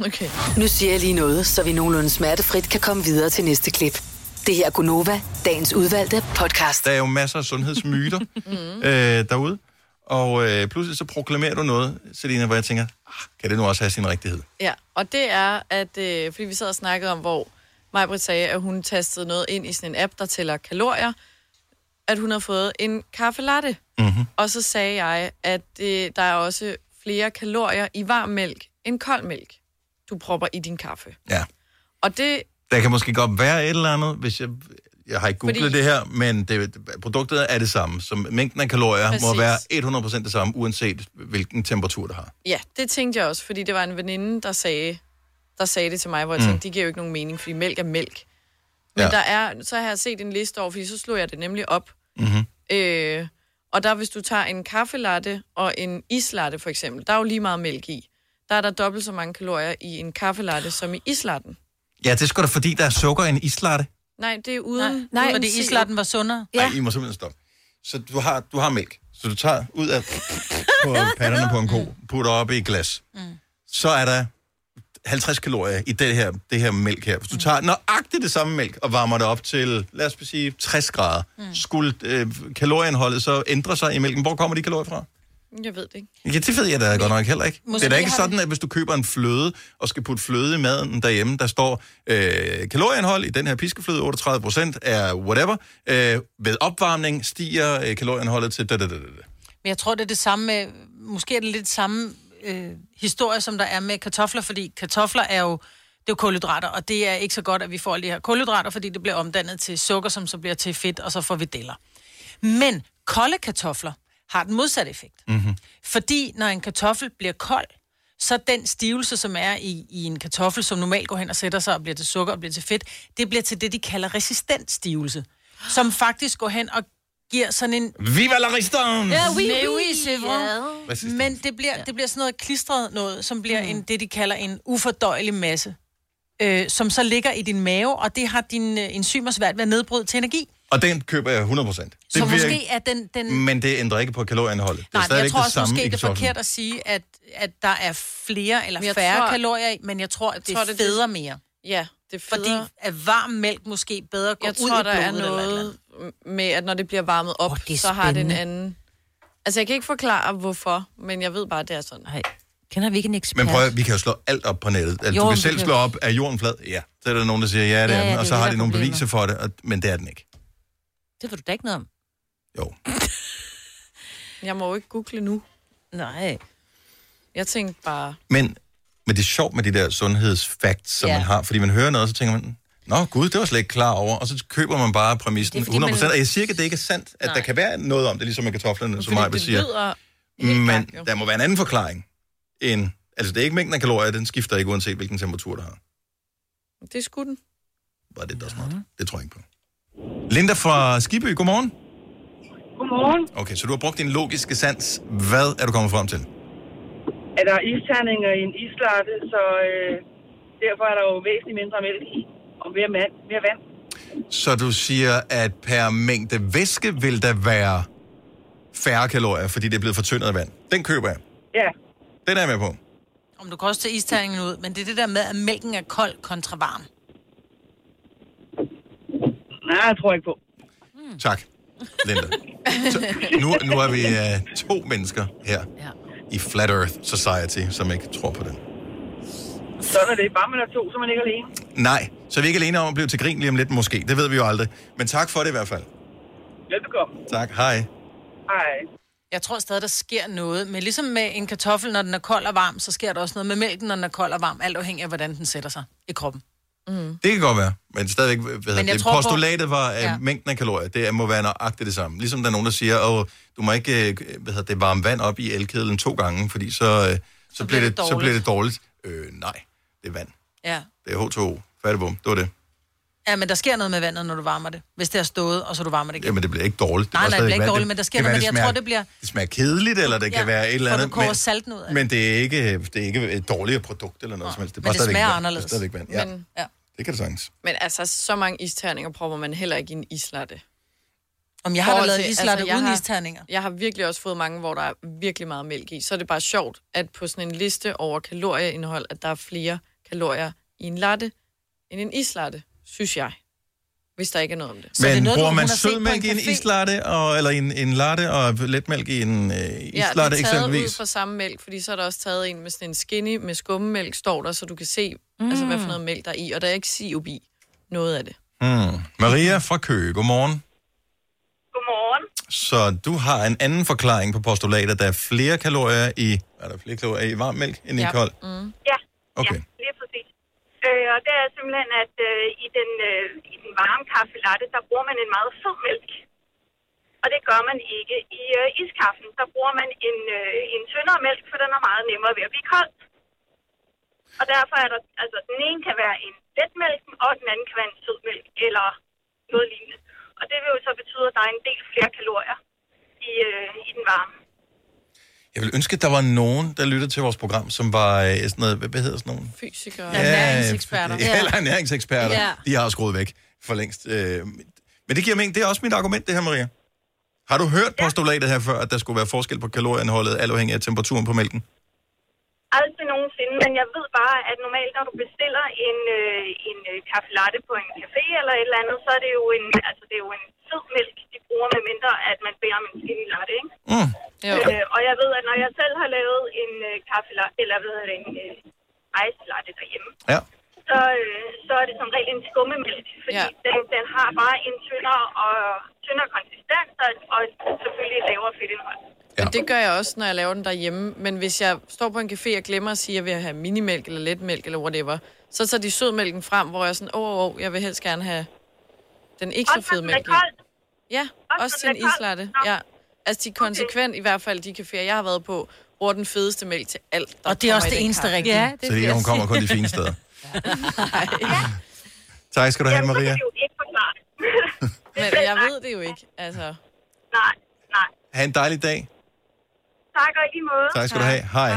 Okay. Nu siger jeg lige noget, så vi nogenlunde smertefrit kan komme videre til næste klip. Det her er Gunova, dagens udvalgte podcast. Der er jo masser af sundhedsmyter øh, derude. Og øh, pludselig så proklamerer du noget, Selina, hvor jeg tænker, ah, kan det nu også have sin rigtighed? Ja, og det er, at øh, fordi vi sad og snakkede om, hvor Majbrit sagde, at hun tastede noget ind i sådan en app, der tæller kalorier, at hun har fået en kaffe latte. Mm-hmm. Og så sagde jeg, at det, der er også flere kalorier i varm mælk end kold mælk, du propper i din kaffe. Ja. Og det, Der kan måske godt være et eller andet, hvis jeg... Jeg har ikke googlet Fordi- det her, men det, produktet er det samme. Så mængden af kalorier Præcis. må være 100% det samme, uanset hvilken temperatur det har. ja, det tænkte jeg også, fordi det var en veninde, der sagde, der sagde det til mig, hvor jeg Mm. tænkte, det giver jo ikke nogen mening, fordi mælk er mælk. Men ja. der er, så har jeg set en liste over, fordi så slog jeg det nemlig op. Mm-hmm. Øh, og der, hvis du tager en kaffelatte og en islatte for eksempel, der er jo lige meget mælk i. Der er der dobbelt så mange kalorier i en kaffelatte som i islatten. Ja, det er sgu da fordi, der er sukker i en islatte. Nej, det er uden... Nej, uden fordi islatten var sundere. Ja. Ej, I må simpelthen stoppe. Så du har, du har mælk. Så du tager ud af på panderne på en ko, putter op i et glas. Mm. Så er der 50 kalorier i det her, det her mælk her. Hvis du tager nøjagtigt det samme mælk og varmer det op til, lad os sige, 60 grader, mm. skulle øh, kalorieindholdet så ændre sig i mælken? Hvor kommer de kalorier fra? Jeg ved det ikke. Ja, det ved jeg da godt nok heller ikke. Måske det er da ikke sådan, at hvis du køber en fløde og skal putte fløde i maden derhjemme, der står øh, kalorieindhold i den her piskefløde, 38 procent er whatever. Øh, ved opvarmning stiger øh, kalorieindholdet til da, da, da, da. Men jeg tror, det er det samme med... Måske er det lidt samme øh, historie, som der er med kartofler, fordi kartofler er jo... Det er jo kulhydrater, og det er ikke så godt, at vi får alle de her kulhydrater, fordi det bliver omdannet til sukker, som så bliver til fedt, og så får vi deler. Men kolde kartofler har den modsatte effekt. Mm-hmm. Fordi når en kartoffel bliver kold, så den stivelse, som er i, i en kartoffel, som normalt går hen og sætter sig og bliver til sukker og bliver til fedt, det bliver til det, de kalder resistent stivelse. Som faktisk går hen og giver sådan en... Viva la resistance! Ja, oui, oui, oui, c'est vrai. Resistance. Men det bliver, det bliver sådan noget klistret noget, som bliver mm. en, det, de kalder en ufordøjelig masse, øh, som så ligger i din mave, og det har dine øh, enzymer svært ved at nedbryde til energi. Og den køber jeg 100 procent. Så måske er den... den Men det ændrer ikke på kalorieindholdet. Det er Nej, men stadigvæk jeg tror det også samme måske, det er forkert at sige, at, at der er flere eller jeg færre tror- kalorier i, men jeg tror, at det tror, det- det feder mere. Ja, det Fordi federe. at varm mælk måske bedre går Jeg ud tror, i der er blodet eller eller noget med, at når det bliver varmet op, oh, er så har det en anden... Altså, jeg kan ikke forklare, hvorfor, men jeg ved bare, at det er sådan. Nej. Kender vi ikke en ekspert? Men prøv at, vi kan jo slå alt op på nettet. Altså, Jo, du kan selv kan. slå op, er jorden flad? Ja. Så er der nogen, der siger, ja, det Ja, er ja, den. det Og er så det, har de er nogle beviser for det, og, men det er den ikke. Det ved du da ikke noget om. Jeg må jo ikke google nu. Nej. Jeg tænkte bare... Men, men det er sjovt med de der sundhedsfacts, som Ja. man har. Fordi man hører noget, og så tænker man, Nå gud, det var slet ikke klar over. Og så køber man bare præmissen Det er fordi, 100%. man- Og jeg siger ikke, at det ikke er sandt, at Nej. der kan være noget om det, ligesom med kartoflerne, som mig det siger. lyder Men jo. der må være en anden forklaring. End, altså, det er ikke mængden af kalorier, den skifter ikke, uanset hvilken temperatur, der har. Det skulle den. Var det da smart? Det tror jeg ikke på. Linda fra Skiby, godmorgen. Godmorgen. Okay, så du har brugt din logiske sans. Hvad er du kommet frem til? Er der isterninger i en islatte, så øh, derfor er der jo væsentligt mindre mælk i, og mere, mand, mere vand. Så du siger, at per mængde væske vil der være færre kalorier, fordi det er blevet fortyndet af vand. Den køber jeg. Ja. Den er jeg med på. Om du kan også tage isterningen ud, men det er det der med, at mælken er kold kontra varm. Nej, jeg tror ikke på. Tak, Linda. Så, nu, nu er vi uh, to mennesker her ja. i Flat Earth Society, som ikke tror på den. Sådan er det. Bare man er to, så er man ikke alene. Nej, så er vi ikke alene om at blive til grin lige om lidt måske. Det ved vi jo aldrig. Men tak for det i hvert fald. Velbekomme. Tak, hej. Hej. Jeg tror stadig, der sker noget. Men ligesom med en kartoffel, når den er kold og varm, så sker der også noget med mælken, når den er kold og varm. Alt afhængig af, hvordan den sætter sig i kroppen. Mm. Det kan godt være, men stadigvæk, hvad jeg det, tror postulatet var, at ja. Mængden af kalorier, det må være nøjagtigt det samme. Ligesom der er nogen, der siger, at du må ikke øh, hvad det, varme vand op i elkedlen to gange, fordi så, øh, så, så, bliver, det, så bliver det dårligt. Øh, nej, det er vand. Ja. Det er H2O. Færdigbom. Det var det. Ja, men der sker noget med vandet, når du varmer det. Hvis det er stået, og så du varmer det igen. Jamen, det bliver ikke dårligt. Det Nej, nej, det bliver ikke dårligt, men der sker noget med det. Jeg tror, det bliver... Det smager kedeligt, eller det Ja, kan være et eller for andet. men, salten ud af det. men det er, ikke, det er ikke et dårligere produkt eller noget som helst. Det er men det smager vand. anderledes. Det er stadigvæk vand. Ja, Men, ja. det kan det sagtens. men altså, så mange isterninger prøver man heller ikke i en islatte. Om jeg har da lavet til- islatte jeg uden har- isterninger. Jeg har virkelig også fået mange, hvor der er virkelig meget mælk i. Så er det bare sjovt, at på sådan en liste over kalorieindhold, at der er flere kalorier i en latte end en islatte, synes jeg. Hvis der ikke er noget om det. Men bruger man sødmælk i en islatte, og, eller en, en latte, og letmælk i en øh, Ja, det islatte er taget ud eksempelvis? fra samme mælk, fordi så er der også taget en med sådan en skinny med skummemælk, står der, så du kan se, mm. altså, hvad for noget mælk der er i, og der er ikke sirup i noget af det. Hmm. Maria fra Køge, godmorgen. Godmorgen. Så du har en anden forklaring på postulatet. Der er flere kalorier i, er der flere kalorier i varm mælk end i kold? Mm. Ja, Okay. ja, lige præcis. Øh, og det er simpelthen, at øh, i, den, øh, i den varme kaffe latte, der bruger man en meget sød mælk. Og det gør man ikke i øh, iskaffen. Der bruger man en, øh, en tyndere mælk, for den er meget nemmere ved at blive kold. Og derfor er der, altså den ene kan være en letmælken, og den anden kan være en sødmælk eller noget lignende. Og det vil jo så betyde, at der er en del flere kalorier i, øh, i den varme. Jeg vil ønske, at der var nogen, der lyttede til vores program, som var øh, sådan noget, hvad, hvad hedder sådan nogen? Fysikere. Ja, Ernæringseksperter. Ja, eller ernæringseksperter. Ja. De har skruet væk for længst. Øh, Men det giver mening. Det er også mit argument, det her, Maria. Har du hørt postulatet her før, at der skulle være forskel på kalorieindholdet, alt afhængig af temperaturen på mælken? Aldrig nogensinde, men jeg ved bare, at normalt, når du bestiller en, øh, en øh, kaffe latte på en café eller et eller andet, så er det jo en, altså, det er jo en sød mælk, de bruger med mindre, at man beder om en skinny latte, ikke? Mm. Øh, og jeg ved, at når jeg selv har lavet en øh, kaffe latte, eller hvad hedder det, en øh, ice latte derhjemme, Ja. så, øh, så er det som regel en skummemælk, fordi ja. den, den har bare en tyndere og tyndere konsistens, og, og selvfølgelig lavere fedtindhold. Men det gør jeg også, når jeg laver den derhjemme. Men hvis jeg står på en café og glemmer at sige, at jeg vil have minimælk eller letmælk eller whatever, så tager de sødmælken frem, hvor jeg er sådan, åh, oh, oh, jeg vil helst gerne have den ikke så Også når fede mælk. Ja, Også også til en islatte. Ja. Altså, de er konsekvent, i hvert fald de caféer, jeg har været på, bruger den fedeste mælk til alt. der Og det er også det eneste rigtige. Ja, Så det er, hun kommer kun de fine steder. Tak skal du have, Maria. Det er jo ikke. Men jeg ved det jo ikke, altså. Nej, nej. Ha' en dejlig dag. Tak og i måde. Tak skal du have. Hej.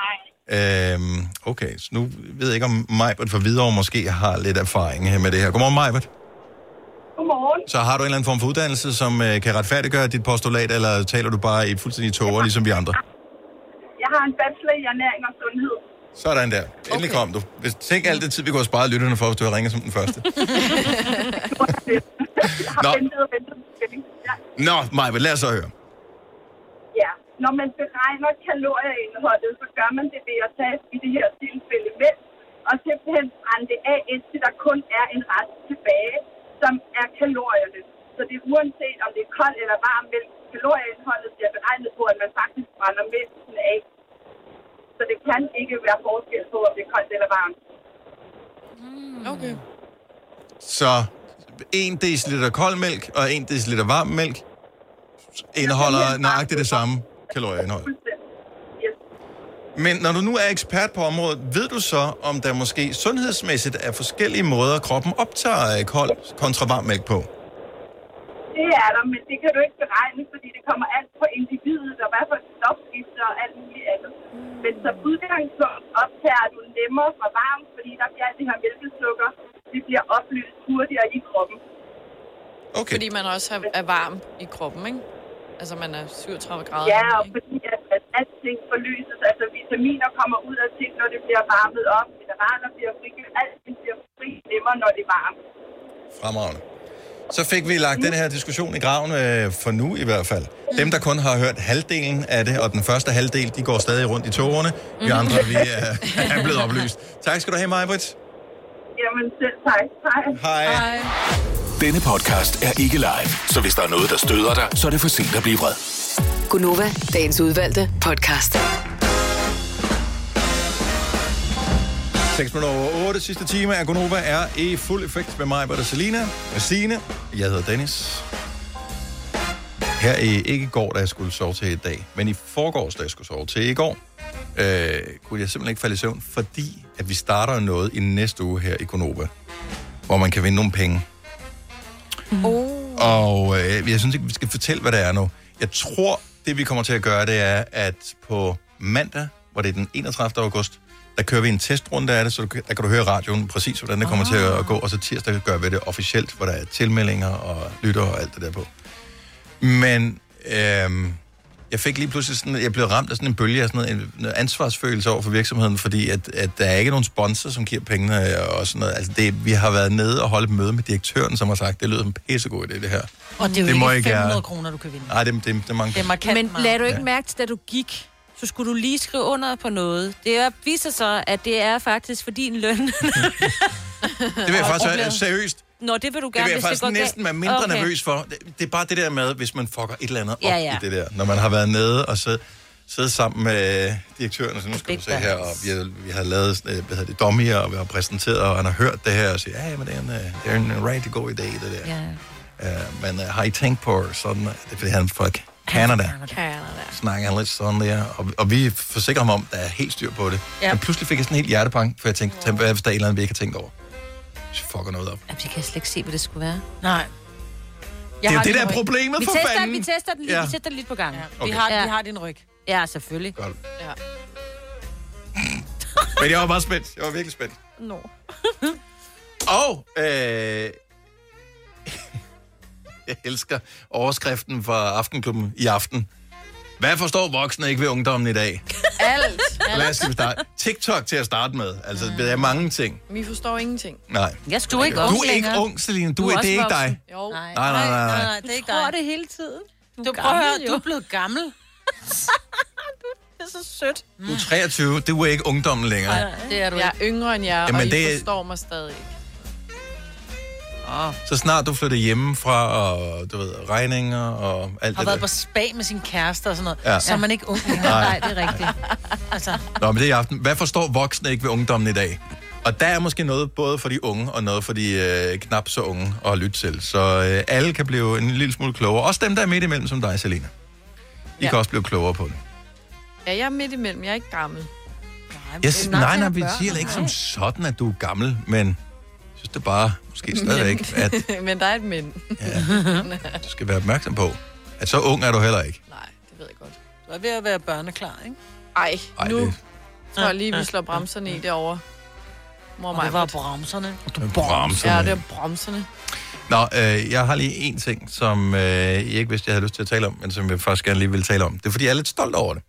Hej. Øhm, okay, så nu ved jeg ikke, om Majbert for videre måske har lidt erfaring her med det her. Godmorgen, Majbert. Godmorgen. Så har du en eller anden form for uddannelse, som øh, kan retfærdiggøre dit postulat, eller taler du bare i fuldstændig tåger, ligesom vi andre? Jeg har en bachelor i ernæring og sundhed. Sådan der. Endelig okay. kom du. Hvis, tænk alt det tid, vi kunne have sparet lytterne for, hvis du havde ringet som den første. Nå. Nå, Majbert, lad os så høre. ja. Når man beregner kalorieindholdet, så gør man det ved at tage i det her tilfælde mælk, og simpelthen brænde det af, indtil der kun er en rest tilbage, som er kalorierne. Så det er uanset om det er kold eller varm mælk, kalorieindholdet bliver beregnet på, at man faktisk brænder mælken af. Så det kan ikke være forskel på, om det er koldt eller varmt. Okay. Så 1 dl kold mælk og 1 dl varm mælk indeholder nøjagtigt det samme kalorieindhold. Men når du nu er ekspert på området, ved du så, om der måske sundhedsmæssigt er forskellige måder, kroppen optager øh, kold kontra varm mælk på? Det er der, men det kan du ikke beregne, fordi det kommer alt på individet, og hvad for et stofskifte og alt muligt andet. Men som udgangspunkt optager du nemmere fra varmt, fordi der bliver alt det her mælkesukker, det bliver opløst hurtigere i kroppen. Okay. Fordi man også er, er varm i kroppen, ikke? Altså, man er 37 grader. Ja, og fordi at, at alting forløses, altså vitaminer kommer ud af ting, når det bliver varmet op, mineraler bliver frigivet, alting bliver fri nemmere, når det er varmt. Fremragende. Så fik vi lagt den her diskussion i graven, øh, for nu i hvert fald. Dem, der kun har hørt halvdelen af det, og den første halvdel, de går stadig rundt i togerne. Vi andre, vi er, er blevet oplyst. Tak skal du have, Majbrit. Jamen selv tak. Hej. Hej. Denne podcast er ikke live, så hvis der er noget, der støder dig, så er det for sent at blive vred. Gunova, dagens udvalgte podcast. 6 minutter over 8, sidste time af Gonova er i fuld effekt med mig, og Selina, med Signe. Jeg hedder Dennis. Her i, ikke i går, da jeg skulle sove til i dag, men i forgårs, da jeg skulle sove til i går, øh, kunne jeg simpelthen ikke falde i søvn, fordi at vi starter noget i næste uge her i Gonova, hvor man kan vinde nogle penge. Oh. Og øh, jeg synes ikke, vi skal fortælle, hvad det er nu. Jeg tror, det vi kommer til at gøre, det er, at på mandag, hvor det er den 31. august, der kører vi en testrunde af det, så du kan- der kan du høre radioen præcis, hvordan det kommer til at gå. Og så tirsdag gør vi det officielt, hvor der er tilmeldinger og lytter og alt det der på. Men øhm, jeg fik lige pludselig sådan, jeg blev ramt af sådan en bølge af sådan noget, en, ansvarsfølelse over for virksomheden, fordi at, at der er ikke nogen sponsor, som giver pengene og sådan noget. Altså det, vi har været nede og holdt et møde med direktøren, som har sagt, det lyder som en pissegod idé, det her. Og det er jo Det må ikke ikke 500 være- kroner, du kan vinde. Nej, det, det, det er mange Det er markant Men lad du ikke Ja. mærke til, da du gik, så skulle du lige skrive under på noget. Det er, viser sig, at det er faktisk for din løn. Det vil jeg faktisk være seriøst. Nå, det vil du Det gerne, vil jeg faktisk det næsten være mindre okay. nervøs for. Det, det er bare det der med, hvis man fucker et eller andet op Ja, ja. i det der. Når man har været nede og siddet sidde sammen med direktøren, og så nu skal du se her, og vi har, vi har lavet øh, hvad hedder det, dummier, og vi har præsenteret, og han har hørt det her, og siger, ja, men det er en, øh, det er en rigtig god idé, det der. Ja. Uh, men uh, har I tænkt på sådan, det er fordi han fra Canada, Canada. snakker han lidt sådan der, og, og vi forsikrer ham om, der er helt styr på det. Ja. Men pludselig fik jeg sådan en helt hjertepang, for jeg tænkte, tænkte hvad hvis der er et eller andet, vi ikke har tænkt over. fucker noget op. Jamen, jeg kan slet ikke se, hvad det skulle være. Nej. Det er det, der er problemet Vi for tester, fanden. vi tester den lige, Ja. vi sætter den lige på gang. Ja. Vi, har, vi har din ryg. Ja, selvfølgelig. Godt. Ja. Men jeg var bare spændt. Jeg var virkelig spændt. Nå. Og øh, jeg elsker overskriften fra Aftenklubben i aften. Hvad forstår voksne ikke ved ungdommen i dag? Alt. Lad os starte. TikTok til at starte med. Altså, det er mange ting. Vi forstår ingenting. Nej. Jeg Du er ikke Du ung er ikke ung, Celine. Du, Du er er, det er ikke dig. Jo. Nej. Nej, nej, nej, nej. nej, det er ikke tror dig. det hele tiden. Du, Du er prøver gammel, du er blevet gammel. Det er så sødt. Du er 23. Du er ikke ungdommen længere. Nej, det er du Jeg er yngre end jer, Jamen, og I det forstår mig stadig ikke. Oh. Så snart du flytter hjemmefra, og du ved, regninger og alt Har det været der. på spa med sin kæreste og sådan noget. Ja. Så er man ikke ung længere. Nej. Nej, det er rigtigt. Altså, Nå, men det er i aften. Hvad forstår voksne ikke ved ungdommen i dag? Og der er måske noget både for de unge og noget for de øh, knap så unge at lytte til. Så øh, alle kan blive en lille smule klogere. Også dem, der er midt imellem, som dig, Selina. I Ja. kan også blive klogere på det. Ja, jeg er midt imellem. Jeg er ikke gammel. Yes, nej, nej, vi siger ikke som sådan, at du er gammel, men det bare måske stadigvæk, at Men der er et men. du skal være opmærksom på, at så ung er du heller ikke. Nej, det ved jeg godt. du er ved at være børneklar, ikke? Ej, Ej, nu det- tror jeg lige, vi slår bremserne i derovre. Mor Og mig. det var bremserne. Bremserne. Ja, det er bremserne. Nå, øh, jeg har lige en ting, som øh, jeg ikke vidste, jeg havde lyst til at tale om, men som jeg faktisk gerne lige vil tale om. Det er, fordi jeg er lidt stolt over det.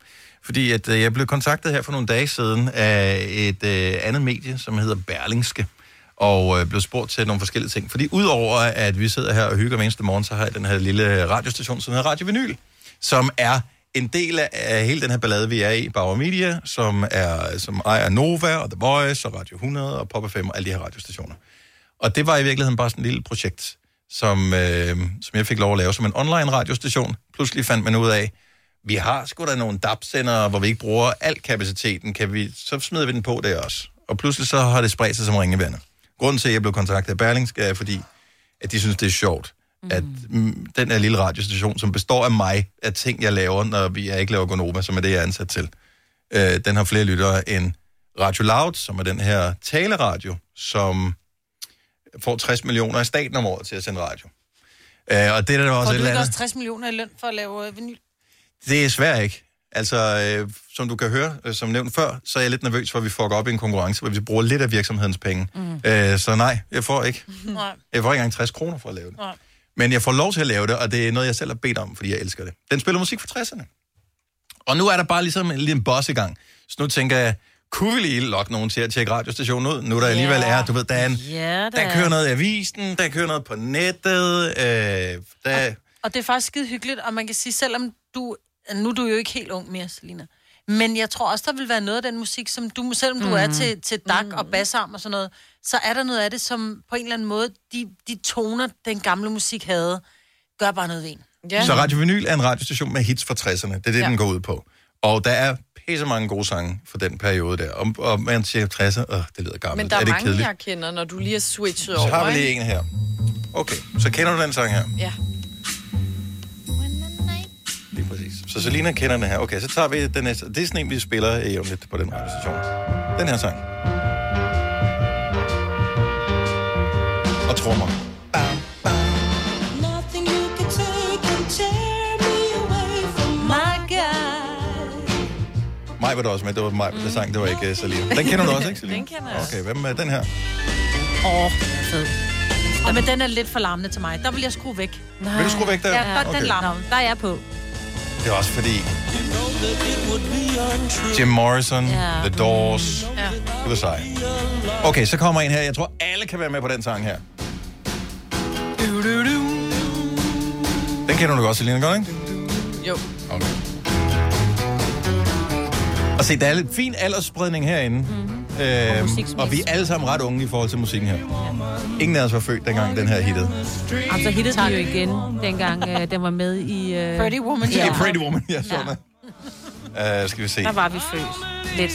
Fordi at, øh, jeg blev kontaktet her for nogle dage siden af et øh, andet medie, som hedder Berlingske, og øh, blev spurgt til nogle forskellige ting. Fordi udover at vi sidder her og hygger hver eneste morgen, så har jeg den her lille radiostation, som hedder Radio Vinyl, som er en del af hele den her ballade, vi er i, Bauer Media, som, er, som ejer Nova og The Voice og Radio 100 og Pop FM og alle de her radiostationer. Og det var i virkeligheden bare sådan et lille projekt, som, øh, som jeg fik lov at lave som en online radiostation. Pludselig fandt man ud af, vi har sgu da nogle DAB-sendere, hvor vi ikke bruger al kapaciteten. Kan vi, så smider vi den på der også. Og pludselig så har det spredt sig som ringevandet. Grunden til, at jeg blev kontaktet af Berlingske, er fordi, at de synes, det er sjovt. Mm. At mm, den her lille radiostation, som består af mig, af ting, jeg laver, når vi jeg ikke laver Gonova, som er det, jeg er ansat til, øh, den har flere lyttere end Radio Loud, som er den her taleradio, som får 60 millioner af staten om året til at sende radio. Øh, og det er der også Får et du ikke også 60 millioner i løn for at lave øh, vinyl? Det er svært ikke. Altså, øh, som du kan høre, øh, som nævnt før, så er jeg lidt nervøs for, at vi fucker op i en konkurrence, hvor vi bruger lidt af virksomhedens penge. Mm. Øh, så nej, jeg får ikke. Nej. Jeg får ikke engang 60 kroner for at lave det. Nej. Men jeg får lov til at lave det, og det er noget, jeg selv har bedt om, fordi jeg elsker det. Den spiller musik fra 60'erne. Og nu er der bare ligesom en lille boss i gang. Så nu tænker jeg, kunne vi lige lokke nogen til at tjekke radiostationen ud? Nu der alligevel er, du ved, der, er en, Ja, der kører noget i avisen, der kører noget på nettet, øh, der... Og det er faktisk skide hyggeligt, og man kan sige, selvom du... Nu er du jo ikke helt ung mere, Selina. Men jeg tror også, der vil være noget af den musik, som du, selvom du Mhm. er til, til dak og bassarm og sådan noget, så er der noget af det, som på en eller anden måde, de, de toner, den gamle musik havde, gør bare noget ved en. Ja. Så Radio Vinyl er en radiostation med hits fra 60'erne. Det er det, ja. Den går ud på. Og der er pisse mange gode sange for den periode der. Og, og man siger 60'er, øh, det lyder gammelt. Men der er, er det mange, kedeligt? jeg kender, når du lige er switchet Så over. har vi lige en her. Okay, så kender du den sang her? Ja. Præcis. Så Selina kender den her. Okay, så tager vi den næste. Det er sådan en, vi spiller i om lidt på den radiostation. Den her sang. Og trommer. Nothing you can take can tear me away from my God. Mig var der også med. Det var mig, der sang. Det var ikke uh, Selina. Den kender du også, ikke, Selina? Den kender jeg. Okay, hvem er den her? Åh, oh, fed. Ja, men den er lidt for larmende til mig. Der vil jeg skrue væk. Vil du skrue væk der? Ja, der, Okay. den larmer. Der er jeg på. Det er også fordi... Jim Morrison, Ja. The Doors, Ja. det var sej. Okay, så kommer en her. Jeg tror, alle kan være med på den sang her. Den kender du godt, Selina, godt, ikke? Jo. Okay. Og se, der er lidt fin aldersspredning herinde. Mm-hmm. Øhm, og vi er alle sammen ret unge i forhold til musikken her. Ingen af os var født, dengang den her hittede. Og så hittede den jo igen, dengang øh, den var med i... Øh... Pretty Woman. Ja. I Pretty Woman, ja, sådan ja. Uh, skal vi se. Der var vi født. Lidt.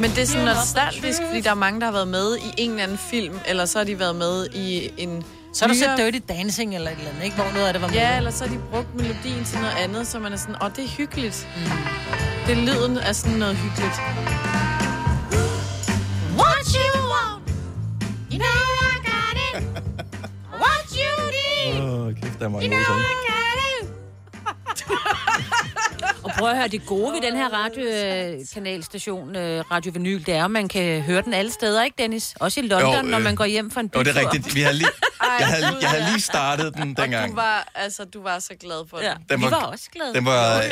Men det er sådan nostalgisk, fordi der er mange, der har været med i en eller anden film, eller så har de været med i en... Så har du set Dirty Dancing eller et eller andet, ikke? Hvor noget af det var med. Ja, eller så har de brugt melodien til noget andet, så man er sådan, åh, det er hyggeligt. Mm. Det lyden er sådan noget hyggeligt. Der er mange gode sange. Og prøv at høre, det gode ved den her radiokanalstation, øh, Radio Vinyl, det er, at man kan høre den alle steder, ikke Dennis? Også i London, Jo, jo, øh, når man går hjem fra en Jo, bytur. det er rigtigt. Vi har lige, jeg, havde, jeg havde lige startet den Du dengang. var, altså, du var så glad for ja. den. Den Vi var også glade. Den var,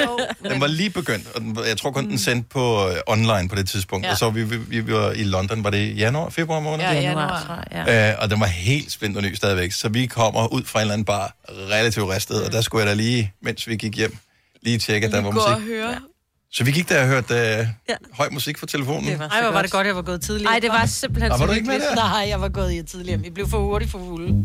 den var lige begyndt, og den, var- jeg tror kun, den sendte på øh, online på det tidspunkt. Ja. Og så var vi, vi, vi var i London, var det i januar, februar måned? Ja, Januar, ja. Øh, og den var helt spændt og ny stadigvæk. Så vi kommer ud fra en eller anden bar, relativt ristet, og der skulle jeg da lige, mens vi gik hjem, lige tjekke, at der var Gå og musik. høre. Så vi gik der og hørte øh, Ja. høj musik fra telefonen. Det var Ej, hvor var det godt, jeg var gået tidligere. Ej, det var simpelthen Og var så du ikke med der? Nej, jeg var gået i tidligere. Vi blev for hurtigt for fulde.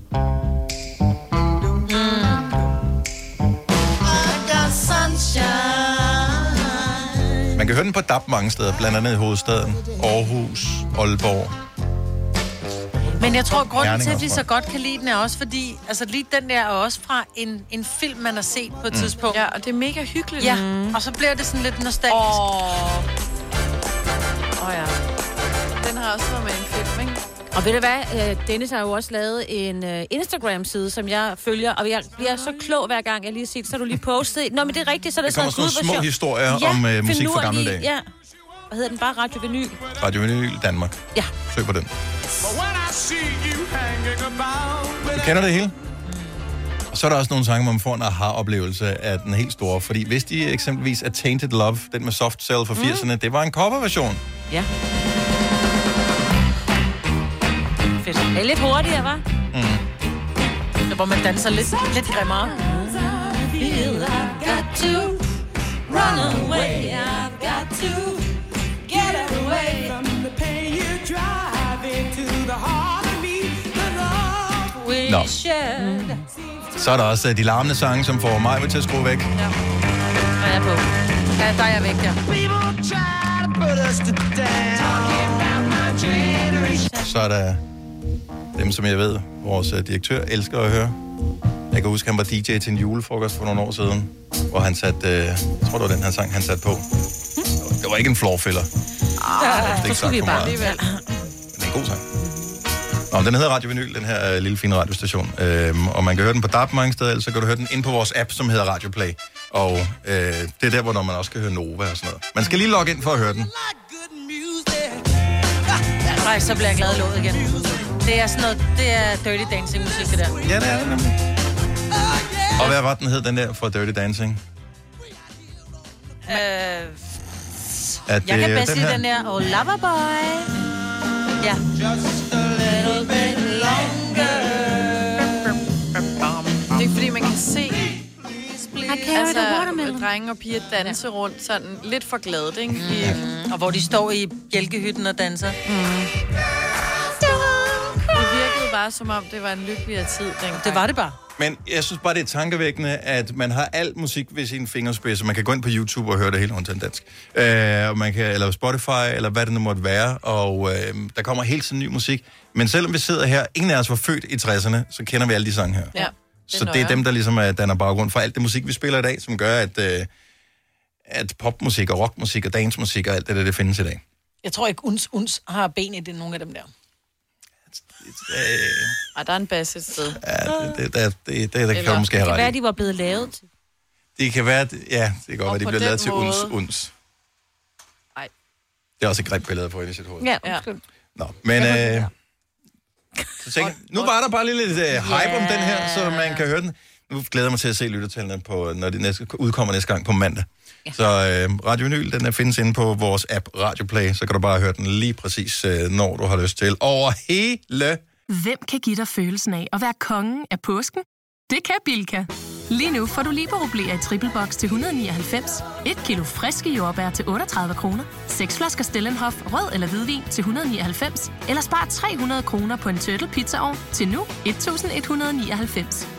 Man kan høre den på DAB mange steder, blandt andet i hovedstaden, Aarhus, Aalborg. Men jeg tror, grunden til, at vi så godt kan lide den, er også fordi, altså lige den der er også fra en, en film, man har set på et Mm. tidspunkt. Ja, og det er mega hyggeligt. Ja, og så bliver det sådan lidt nostalgisk. Åh, oh, ja. Den har også været med en film, ikke? Og ved du hvad, øh, Dennis har jo også lavet en øh, Instagram-side, som jeg følger, og jeg bliver så klog hver gang, jeg lige har set, så har du lige postet. Nå, men det er rigtigt, så er det sådan "Gud, hvor små sjovt." historier om, øh, musik fra gamle dage. Ja. Hvad hedder den? Bare Radio Vinyl. Radio Vinyl Danmark. Ja. Søg på den. Du kender det hele? Og så er der også nogle sange, hvor man får en aha-oplevelse af den helt store. Fordi hvis de eksempelvis er Tainted Love, den med Soft Cell fra 80'erne, det var en coverversion. Ja. Fedt. Det er lidt hurtigere, var? Mm. Hvor man danser lidt, lidt grimmere. Feel Nå. shared. Så er der også øh, de larmende sange, som får mig til at skrue væk. Ja. Er jeg på? Ja, der er jeg væk, der. Så er der dem, som jeg ved, vores øh, direktør elsker at høre. Jeg kan huske, han var DJ til en julefrokost for nogle år siden, hvor han satte, øh, jeg tror, det var den her sang, han satte på. Det var ikke en floorfiller. Ja, ikke så skulle vi bare alligevel. Det er en god sang. Nå, den hedder Radio Vinyl, den her øh, lille fine radiostation. Øhm, og man kan høre den på DAB mange steder, eller så kan du høre den ind på vores app, som hedder Radio Play. Og øh, det er der, hvor man også kan høre Nova og sådan noget. Man skal lige logge ind for at høre den. Nej, så bliver jeg glad i låget igen. Det er sådan noget, det er dirty dancing musik, det der. Ja, det er det nemlig. Og hvad var den hed, den der fra Dirty Dancing? Øh, At, jeg kan øh, bedst lide den der, oh Loverboy. Ja. Det er fordi, man kan se altså, drenge og piger danse ja. rundt sådan lidt for gladet, ikke? I, Mm. Og hvor de står i bjælkehytten og danser. Mm. det virkede bare som om, det var en lykkeligere tid dengang. Det var det bare. Men jeg synes bare, det er tankevækkende, at man har al musik ved sin fingerspids, og man kan gå ind på YouTube og høre det hele undtagen dansk. Øh, og man kan, eller Spotify, eller hvad det nu måtte være, og øh, der kommer hele tiden ny musik. Men selvom vi sidder her, ingen af os var født i 60'erne, så kender vi alle de sange her. Ja. Så det er dem, der ligesom er, danner baggrund for alt det musik, vi spiller i dag, som gør, at, øh, at popmusik og rockmusik og dancemusik og alt det der, det findes i dag. Jeg tror ikke, uns, uns har ben i det, nogle af dem der. Øh, Ej, der er en bass et sted. ja, det, det, det, det, det, det kan du måske det have kan ret være, de var blevet lavet til. Det kan være, at- ja, det kan godt være, de den lavet til uns, uns. Ej. Det er også et grimt billede på i sit hoved. Ja, Ja. undskyld. Nå, men øh, så tænker, nu var der bare lige lidt øh, hype om den her, så man kan høre den. Nu glæder jeg mig til at se lyttertallene, på, når det næste, udkommer næste gang på mandag. Ja. Så øh, Radio Vinyl, den er, findes inde på vores app Radio Play, så kan du bare høre den lige præcis, øh, når du har lyst til. Over hele... Hvem kan give dig følelsen af at være kongen af påsken? Det kan Bilka! Lige nu får du liberobleer i triple box til 199, et kilo friske jordbær til 38 kroner, seks flasker Stellenhof rød eller hvidvin til 199, eller spar 300 kroner på en turtle pizzaovn til nu 1199.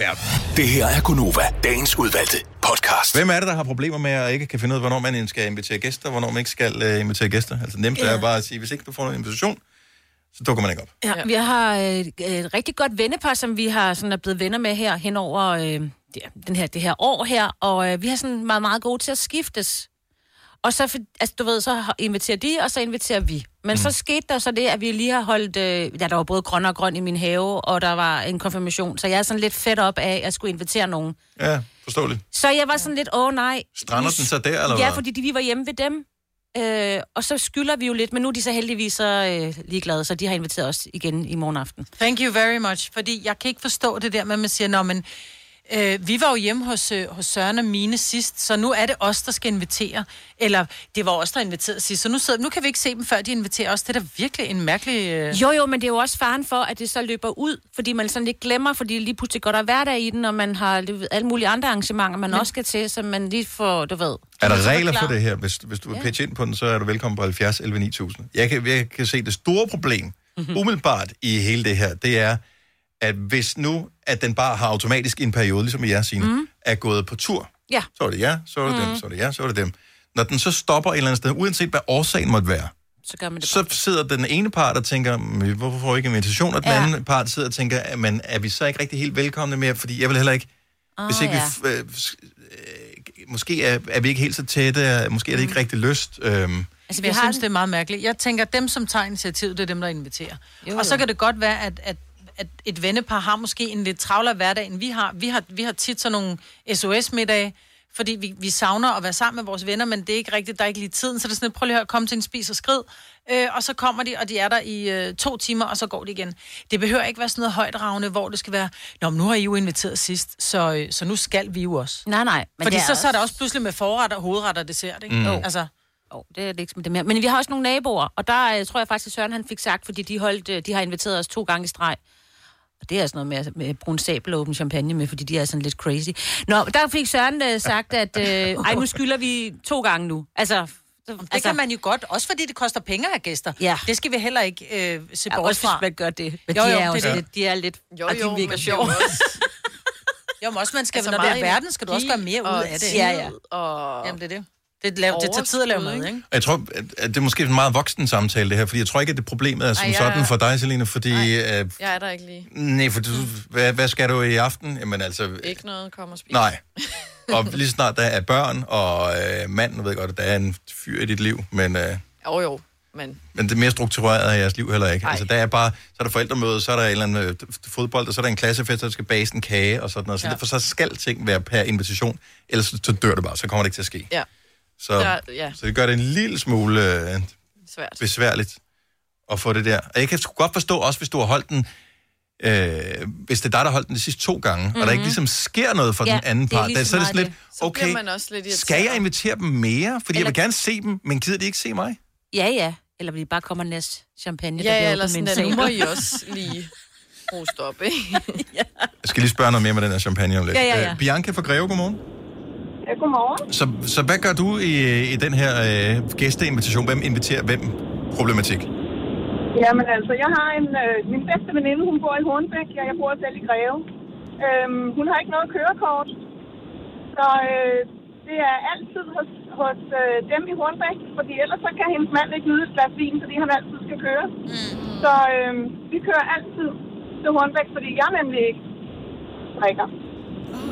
Ja. Det her er Gunova, dagens udvalgte podcast. Hvem er det, der har problemer med at ikke kan finde ud af, hvornår man skal invitere gæster, og hvornår man ikke skal uh, invitere gæster? Altså nemt Ja. er bare at sige, hvis ikke du får nogen invitation, så dukker man ikke op. Ja, vi har øh, et rigtig godt vennepar, som vi har sådan er blevet venner med her hen over øh, det, den her, det her år her, og øh, vi har sådan meget, meget gode til at skiftes. Og så, for, altså, du ved, så inviterer de, og så inviterer vi. Men mm. så skete der så det, at vi lige har holdt... Øh, ja, der var både grøn og grøn i min have, og der var en konfirmation, så jeg er sådan lidt fedt op af, at jeg skulle invitere nogen. Ja, forståeligt. Så jeg var sådan lidt, åh nej. Strander den så der, eller Ja, hvad? fordi de, vi var hjemme ved dem. Øh, og så skylder vi jo lidt, men nu er de så heldigvis så øh, ligeglade, så de har inviteret os igen i morgen aften. Thank you very much, fordi jeg kan ikke forstå det der med, at man siger, Nå, men øh, vi var jo hjemme hos, øh, hos Søren og Mine sidst, så nu er det os, der skal invitere. Eller det var os, der inviterede sidst, så nu, sidder, nu kan vi ikke se dem, før de inviterer os. Det er da virkelig en mærkelig... Øh... Jo, jo, men det er jo også faren for, at det så løber ud, fordi man sådan lidt glemmer, fordi lige pludselig går der hverdag i den, og man har alle mulige andre arrangementer, man men... også skal til, så man lige får, du ved... Er der regler for det her? Hvis, hvis du vil pitche ind på den, så er du velkommen på 70 11 9000. Jeg kan, jeg kan se det store problem, mm-hmm. umiddelbart i hele det her, det er, at hvis nu, at den bare har automatisk i en periode, ligesom i jeres sine, mm. er gået på tur, Ja. så er det jer, så er det mm. dem, så er det jer, så er det dem. Når den så stopper et eller andet sted, uanset hvad årsagen måtte være, Så gør man det så sidder den ene part og tænker, "Men hvorfor får jeg ikke invitation? Og den Ja. anden part sidder og tænker, men er vi så ikke rigtig helt velkomne mere? Fordi jeg vil heller ikke, Ah, hvis ikke ja. vi, f- øh, øh, måske er, er vi ikke helt så tætte, måske er det ikke rigtig lyst. Øhm, Altså, jeg synes, det er meget mærkeligt. Jeg tænker, at dem, som tager initiativet, det er dem, der inviterer. Jo, Jo, og så jo. kan det godt være, at, at, at et vennepar har måske en lidt travlere hverdag, end vi har. Vi har, vi har tit sådan nogle SOS-middage, fordi vi, vi savner at være sammen med vores venner, men det er ikke rigtigt, der er ikke lige tiden. Så det er sådan lidt, prøv lige at høre, kom til en spis og skrid. Øh, og så kommer de, og de er der i øh, to timer, og så går de igen. Det behøver ikke være sådan noget højdragende, hvor det skal være, Nå, men nu har I jo inviteret sidst, så, øh, så nu skal vi jo også. Nej, nej. Men Fordi det så, så er der også pludselig med forret og hovedret og dessert, ikke? Mm. Mm. Jo. Altså, Oh, det er det ikke som det mere. Men vi har også nogle naboer, og der øh, tror jeg faktisk, at Søren han fik sagt, fordi de, holdt, øh, de har inviteret os to gange i streg. Og det er sådan noget med, med brun sabel og åben champagne med, fordi de er sådan lidt crazy. Nå, der fik Søren øh, sagt, at øh, ej, nu skylder vi to gange nu. Altså, det altså, kan man jo godt, også fordi det koster penge at have gæster. Ja. Det skal vi heller ikke øh, se Ja, bort også hvis fra. man gør det. Men Jo, de jo, er jo det er lidt, det. de er lidt, Jo, og de jo, virker er jo også- Jo, men også, man skal, Altså, altså, når det er verden, skal du også gøre mere ud af det. Ja, ja. Og Jamen, det er det. Det, laver, det tager tid at lave mad, ikke? Jeg tror, at- det er måske en meget voksen samtale, det her, fordi jeg tror ikke, at det problemet er som Ej, jeg- sådan for dig, Selina, fordi... Øh, jeg er der ikke lige. nej, for du, hvad, hvad skal du i aften? Jamen altså... Ikke noget, kom og spis. Nej. Og lige snart der er børn og øh, mand, nu ved jeg godt, at der er en fyr i dit liv, men, øh, Jo, jo, men... men det er mere struktureret i jeres liv heller ikke. Ej. Altså der er bare, så er der forældremøde, så er der en eller anden øh, fodbold, og så er der en klassefest, der skal bages en kage og sådan noget. Så Ja. derfor så skal ting være per invitation, ellers så, så dør det bare, så kommer det ikke til at ske. Ja, Så, Der- ja. så det gør det en lille smule øh, svært. besværligt at få det der. Og jeg kan sgu godt forstå også, hvis du har holdt den, øh, hvis det er dig, der har holdt den de sidste to gange, mm-hmm. og der ikke ligesom sker noget for Ja, den anden part, lige så, er det sådan lidt, okay, man også lidt skal jeg invitere dem mere? Fordi Eller... jeg vil gerne se dem, men gider de ikke se mig? Ja, ja. Eller vi bare kommer næst champagne. Ja, der ja, bliver eller sådan, at nu må. I også lige hoste op, ikke? Jeg skal lige spørge noget mere med den her champagne om lidt. Ja, ja, ja. Øh, Bianca fra Greve, godmorgen. Ja, godmorgen. Så, så hvad gør du i, i den her øh, gæsteinvitation? Hvem inviterer hvem? Problematik. Jamen altså, jeg har en, øh, min bedste veninde, hun bor i Hornbæk, og jeg bor selv i Greve. Øhm, hun har ikke noget kørekort, så øh, det er altid hos, hos øh, dem i Hornbæk, fordi ellers så kan hendes mand ikke nyde et glas vin, fordi han altid skal køre. Mm. Så øh, vi kører altid til Hornbæk, fordi jeg nemlig ikke drikker.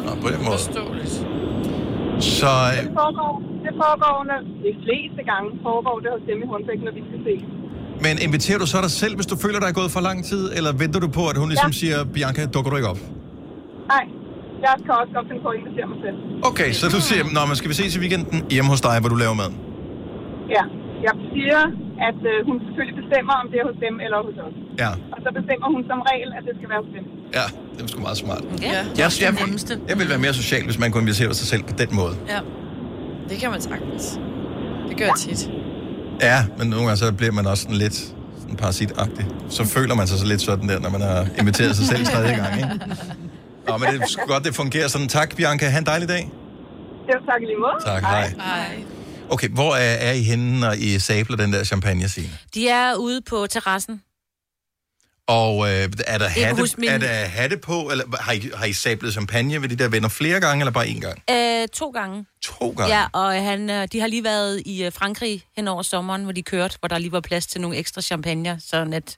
Nå, på den måde. Forståeligt. Så øh, Det foregår, det foregår de fleste gange foregår det hos dem i Hornbæk, når vi skal se. Men inviterer du så dig selv, hvis du føler, der er gået for lang tid, eller venter du på, at hun ligesom Ja. siger, Bianca, dukker du ikke op? Nej, jeg kan også godt finde på at invitere mig selv. Okay, så du siger, Nå, men skal vi ses i weekenden hjemme hos dig, hvor du laver mad? Ja, jeg siger at øh, hun selvfølgelig bestemmer, om det er hos dem eller hos os. Ja. Og så bestemmer hun som regel, at det skal være hos dem. Ja, det er sgu meget smart. Ja. Jeg, jeg, jeg, jeg vil være mere social, hvis man kunne invitere sig selv på den måde. Ja. Det kan man sagtens. Det gør jeg tit. Ja, men nogle gange så bliver man også sådan lidt sådan parasitagtig. Så føler man sig så lidt sådan der, når man har inviteret sig selv tredje gang, ikke? Nå, men det er godt, det fungerer sådan. Tak, Bianca. Ha' en dejlig dag. Jo, tak i lige måde. Tak, hej. Hej. Okay, hvor er, er I henne, når I sabler den der champagne, Signe? De er ude på terrassen. Og øh, er, der hatte, min- er der hatte på, eller har I, har I sablet champagne ved de der venner flere gange, eller bare én gang? Øh, to gange. To gange? Ja, og han, øh, de har lige været i øh, Frankrig hen over sommeren, hvor de kørte, hvor der lige var plads til nogle ekstra champagne, så at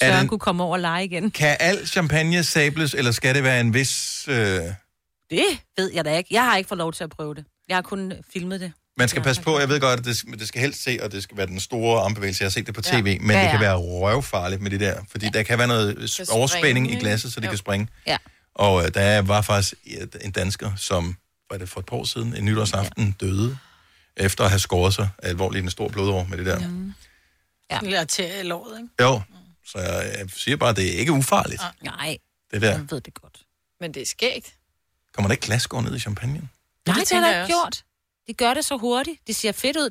Er Søren det- kunne komme over og lege igen. Kan al champagne sables, eller skal det være en vis... Øh... Det ved jeg da ikke. Jeg har ikke fået lov til at prøve det. Jeg har kun filmet det. Man skal passe på, jeg ved godt, at det, det skal helst se, og det skal være den store armbevægelse. Jeg har set det på tv, Ja. men Ja, det kan ja. være røvfarligt med det der, fordi der kan være noget overspænding i glasset, så det ikke? kan Jo. springe. Ja. Og øh, der var faktisk en dansker, som, var det for et par år siden, en nytårsaften, døde, efter at have skåret sig alvorligt en stor blodår med det der. Ja. Arterie i låret, ikke? Jo, så jeg, jeg siger bare, at det er ikke ufarligt, Nej, det der. jeg ved det godt. Men det er skægt. Kommer der ikke glasgård ned i champagne? Nej, det, det har jeg ikke gjort. De gør det så hurtigt. Det ser fedt ud.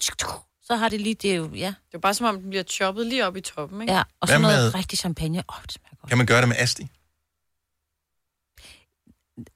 Så har det lige, det er jo, ja. Det er bare som om, den bliver choppet lige op i toppen, ikke? Ja, og så Hvad noget med- rigtig champagne. Åh, det Kan man gøre det med asti?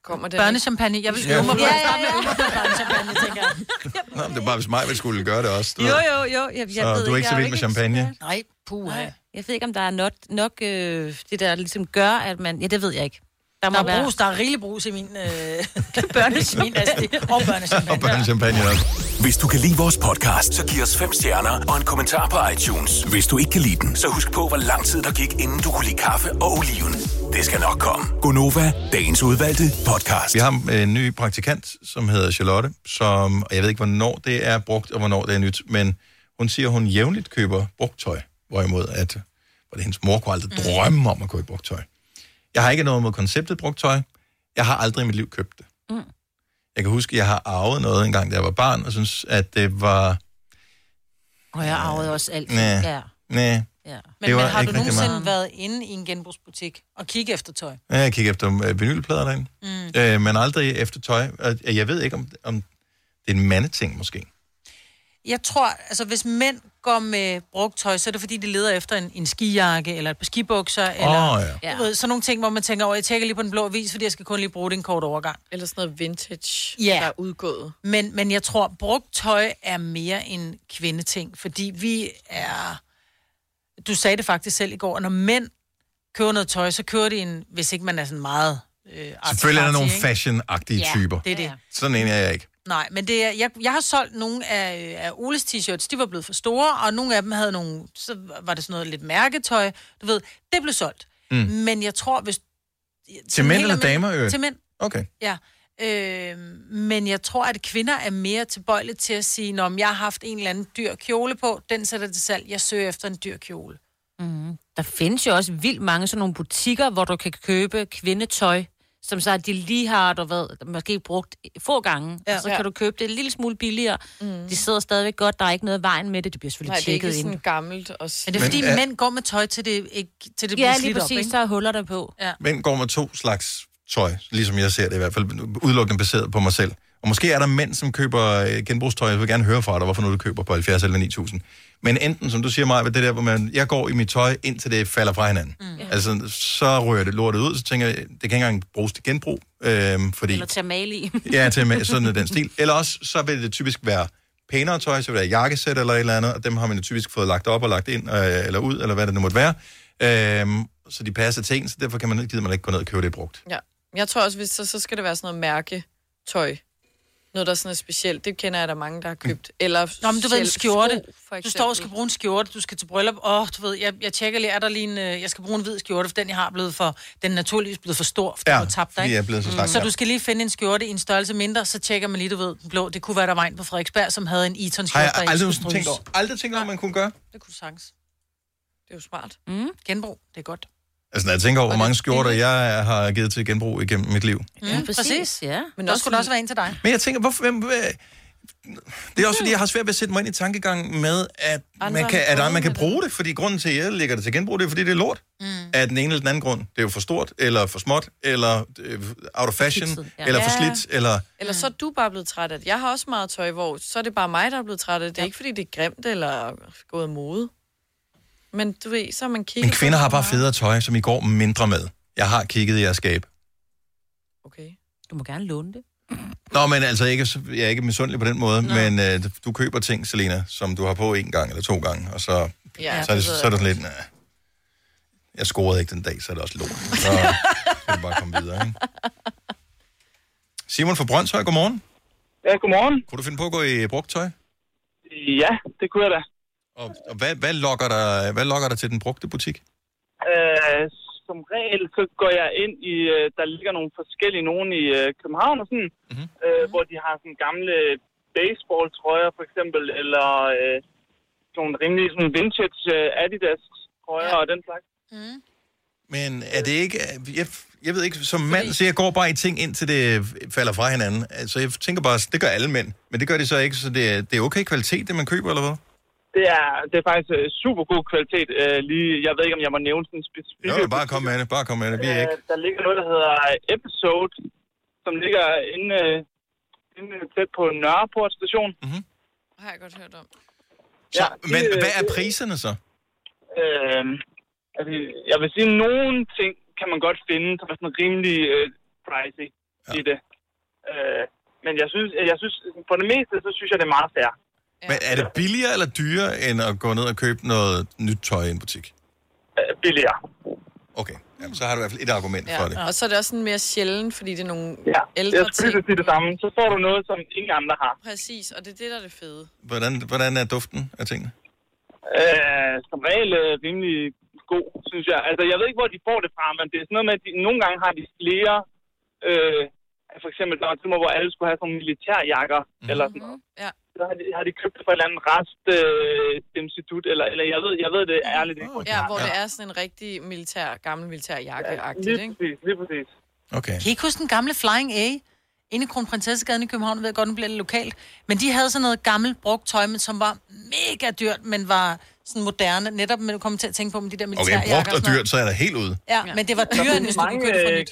Kommer det Børnechampagne. Jeg vil Ja. øve mig på Ja, at ja, starte med at øve mig på børnechampagne, tænker jeg. Nå, men det er bare, hvis mig ville skulle gøre det også. du Jo, ved. jo, jo. Jeg, jeg Så ved du er ikke så jeg vild med champagne? Nej, puha. Jeg ved ikke, om der er nok, nok øh, det der ligesom gør, at man... Ja, det ved jeg ikke. Der, må der er være- der er rigelig brus i min øh, børnechampagne. og børnechampagne. Og børnechampagne også. Hvis du kan lide vores podcast, så giv os fem stjerner og en kommentar på iTunes. Hvis du ikke kan lide den, så husk på, hvor lang tid der gik, inden du kunne lide kaffe og oliven. Det skal nok komme. Gonova, dagens udvalgte podcast. Vi har en ny praktikant, som hedder Charlotte, som, og jeg ved ikke, hvornår det er brugt, og hvornår det er nyt, men hun siger, at hun jævnligt køber brugt tøj, hvorimod at, hvor det hendes mor kunne aldrig Mm. drømme om at købe brugt tøj. Jeg har ikke noget mod konceptet brugt tøj. Jeg har aldrig i mit liv købt det. Mm. Jeg kan huske, at jeg har arvet noget engang, da jeg var barn, og synes, at det var... Og jeg arvede også alt. Næh. Ja. Næh. Ja. Men, men har du nogensinde meget. været inde i en genbrugsbutik og kigge efter tøj? Ja, jeg kigger efter øh, vinylplader derinde. Mm. Øh, men aldrig efter tøj. Og Jeg ved ikke, om, om det er en mandeting måske. Jeg tror, altså hvis mænd går med brugt tøj, så er det fordi, de leder efter en, en skijakke, eller et par skibukser, eller Åh, ja. du ved, sådan nogle ting, hvor man tænker, over, jeg tjekker lige på den blå avis, fordi jeg skal kun lige bruge det en kort overgang. Eller sådan noget vintage, Ja. der er udgået. Men, men jeg tror, brugt tøj er mere en kvindeting, fordi vi er... Du sagde det faktisk selv i går, når mænd køber noget tøj, så kører de en, hvis ikke man er sådan meget... Øh, Selvfølgelig er der nogle fashion-agtige ja, typer. det er det. Sådan en er jeg ikke. Nej, men det er, jeg, jeg har solgt nogle af, af Oles t-shirts, de var blevet for store, og nogle af dem havde nogle, så var det sådan noget lidt mærketøj, du ved, det blev solgt. Mm. Men jeg tror, hvis... Til mænd eller damer, øh? Til mænd, Okay. ja. Øh, men jeg tror, at kvinder er mere tilbøjelige til at sige, om jeg har haft en eller anden dyr kjole på, den sætter til salg, jeg søger efter en dyr kjole. Mm. Der findes jo også vildt mange sådan nogle butikker, hvor du kan købe kvindetøj, som så de lige har, du ved, måske brugt få gange, ja. og så Ja. kan du købe det en lille smule billigere. Mm. De sidder stadigvæk godt, der er ikke noget i vejen med det, det bliver selvfølgelig Nej, det er tjekket ikke ind. sådan gammelt. Også. Men det er fordi, Men mænd går med tøj, til det, ikke, til det bliver Ja, slidt lige op, præcis, ikke? der er huller der på. Ja. Mænd går med to slags tøj, ligesom jeg ser det i hvert fald, udelukkende baseret på mig selv. Og måske er der mænd, som køber øh, genbrugstøj. Jeg vil gerne høre fra dig, hvorfor nu du køber på 70 eller 9000. Men enten, som du siger mig, det der, hvor man, jeg går i mit tøj, indtil det falder fra hinanden. Mm. Altså, så rører det lortet ud, så tænker jeg, det kan ikke engang bruges til genbrug, øhm, fordi... Eller til at male i. Ja, til med sådan den stil. Eller også, så vil det typisk være pænere tøj, så vil det være jakkesæt eller et eller andet, og dem har man jo typisk fået lagt op og lagt ind, øh, eller ud, eller hvad det nu måtte være. Øhm, så de passer til en, så derfor kan man, gider man ikke gå ned og købe det brugt. Ja. Jeg tror også, hvis så, så skal det være sådan noget mærketøj. Noget, der sådan er specielt. Det kender jeg, der er mange, der har købt. Eller Nå, men du ved, en skjorte. sko, Du står og skal bruge en skjorte, du skal til bryllup. Åh, du ved, jeg, jeg tjekker lige, er der lige en, øh, jeg skal bruge en hvid skjorte, for den, jeg har, er blevet for, den er naturligvis blevet for stor, for Ja, ja, du har tabt dig, ikke? jeg er blevet så slank, Så ja. du skal lige finde en skjorte i en størrelse mindre, så tjekker man lige, du ved, den blå. Det kunne være, der var en på Frederiksberg, som havde en Eton Har skjorte, jeg der ikke aldrig tænkt over, aldrig tænkt over, man kunne gøre? Det kunne du sagtens. Det er jo smart. Mm. Genbrug, det er godt. Altså, når jeg tænker over, hvor mange skjorter jeg har givet til genbrug igennem mit liv. Mm, ja, præcis. Ja. Men der skulle også være en til dig. Men jeg tænker, hvorfor, hvem, Det er også fordi, jeg har svært ved at sætte mig ind i tankegangen med, at man kan, at man kan bruge det. Fordi grunden til, at jeg lægger det til genbrug, det er fordi, det er lort. Mm. Af den ene eller den anden grund. Det er jo for stort, eller for småt, eller øh, out of fashion, Ja. eller for Ja. slidt, eller... Eller så er du bare blevet træt af det. Jeg har også meget tøj, hvor så er det bare mig, der er blevet træt af det. Det er ikke, fordi det er grimt eller gået af mode. Men du ved, så har man kigget Men kvinder har bare federe tøj, som I går mindre med. Jeg har kigget i jeres skab. Okay. Du må gerne låne det. Nå, men altså, ikke, jeg er ikke misundelig på den måde, Nå. men øh, du køber ting, Selena, som du har på en gang eller to gange, og så, Ja, så, er, det, så er det sådan lidt, nah, jeg scorede ikke den dag, så er det også lort. Så kan du bare komme videre, ikke? Simon fra Brøndshøj, godmorgen. Ja, godmorgen. Kunne du finde på at gå i brugt tøj? Ja, det kunne jeg da. Og, og hvad, hvad, lokker dig, hvad lokker dig til den brugte butik? Øh, som regel, så går jeg ind i, øh, der ligger nogle forskellige, nogen i øh, København og sådan, mm-hmm. øh, hvor de har sådan gamle baseball-trøjer for eksempel, eller øh, sådan nogle rimelig sådan vintage øh, Adidas-trøjer ja. og den slags. Mm. Men er det ikke... Jeg, jeg ved ikke, som mand, så jeg går bare i ting, indtil det falder fra hinanden. Altså, jeg tænker bare, det gør alle mænd. Men det gør de så ikke, så det er, det er okay kvalitet, det man køber, eller hvad? Det er, det er faktisk øh, super god kvalitet. Øh, lige, jeg ved ikke, om jeg må nævne sådan en specifik... Jo, bare kom med det, bare kom med det. Vi er ikke... Øh, der ligger noget, der hedder Episode, som ligger inde, øh, inde tæt på Nørreport station. Mm-hmm. har jeg godt hørt om. Så, Ja, men det, hvad er det- priserne så? Øh, altså, jeg vil sige, at nogle ting kan man godt finde, som er sådan rimelig øh, pricey ja. i det. Øh, men jeg synes, jeg synes, på det meste, så synes jeg, det er meget fair. Men er det billigere eller dyrere, end at gå ned og købe noget nyt tøj i en butik? Øh, billigere. Okay, Jamen, så har du i hvert fald et argument Ja. for det. Og så er det også sådan mere sjældent, fordi det er nogle Ja, ældre jeg skulle lige sige det samme. Så får du noget, som ingen andre har. Præcis, og det er det, der er det fede. Hvordan, hvordan er duften af tingene? Øh, som regel øh, rimelig god, synes jeg. Altså, jeg ved ikke, hvor de får det fra, men det er sådan noget med, at de, nogle gange har de flere... Øh, for eksempel, der var hvor alle skulle have sådan nogle militærjakker, Mhm. mm-hmm. eller sådan noget. Ja. Så har de, har de købt det fra et eller andet rest øh, institut, eller, eller jeg, ved, jeg ved det ærligt ikke. Ja, hvor det er sådan en rigtig militær, gammel militær jakke-agtigt, Lige ikke? præcis, lige præcis. Okay. Kan I ikke huske den gamle Flying A? Inde i Kronprinsessegaden i København, jeg ved godt, nu bliver det lokalt. Men de havde sådan noget gammelt brugt tøj, men som var mega dyrt, men var sådan moderne. Netop, men du kommer til at tænke på med de der Okay, militærjakker. brugt og noget. dyrt, så er der helt ude. Ja, men det var dyrere, end hvis du kunne mange, købe det for øh, nyt.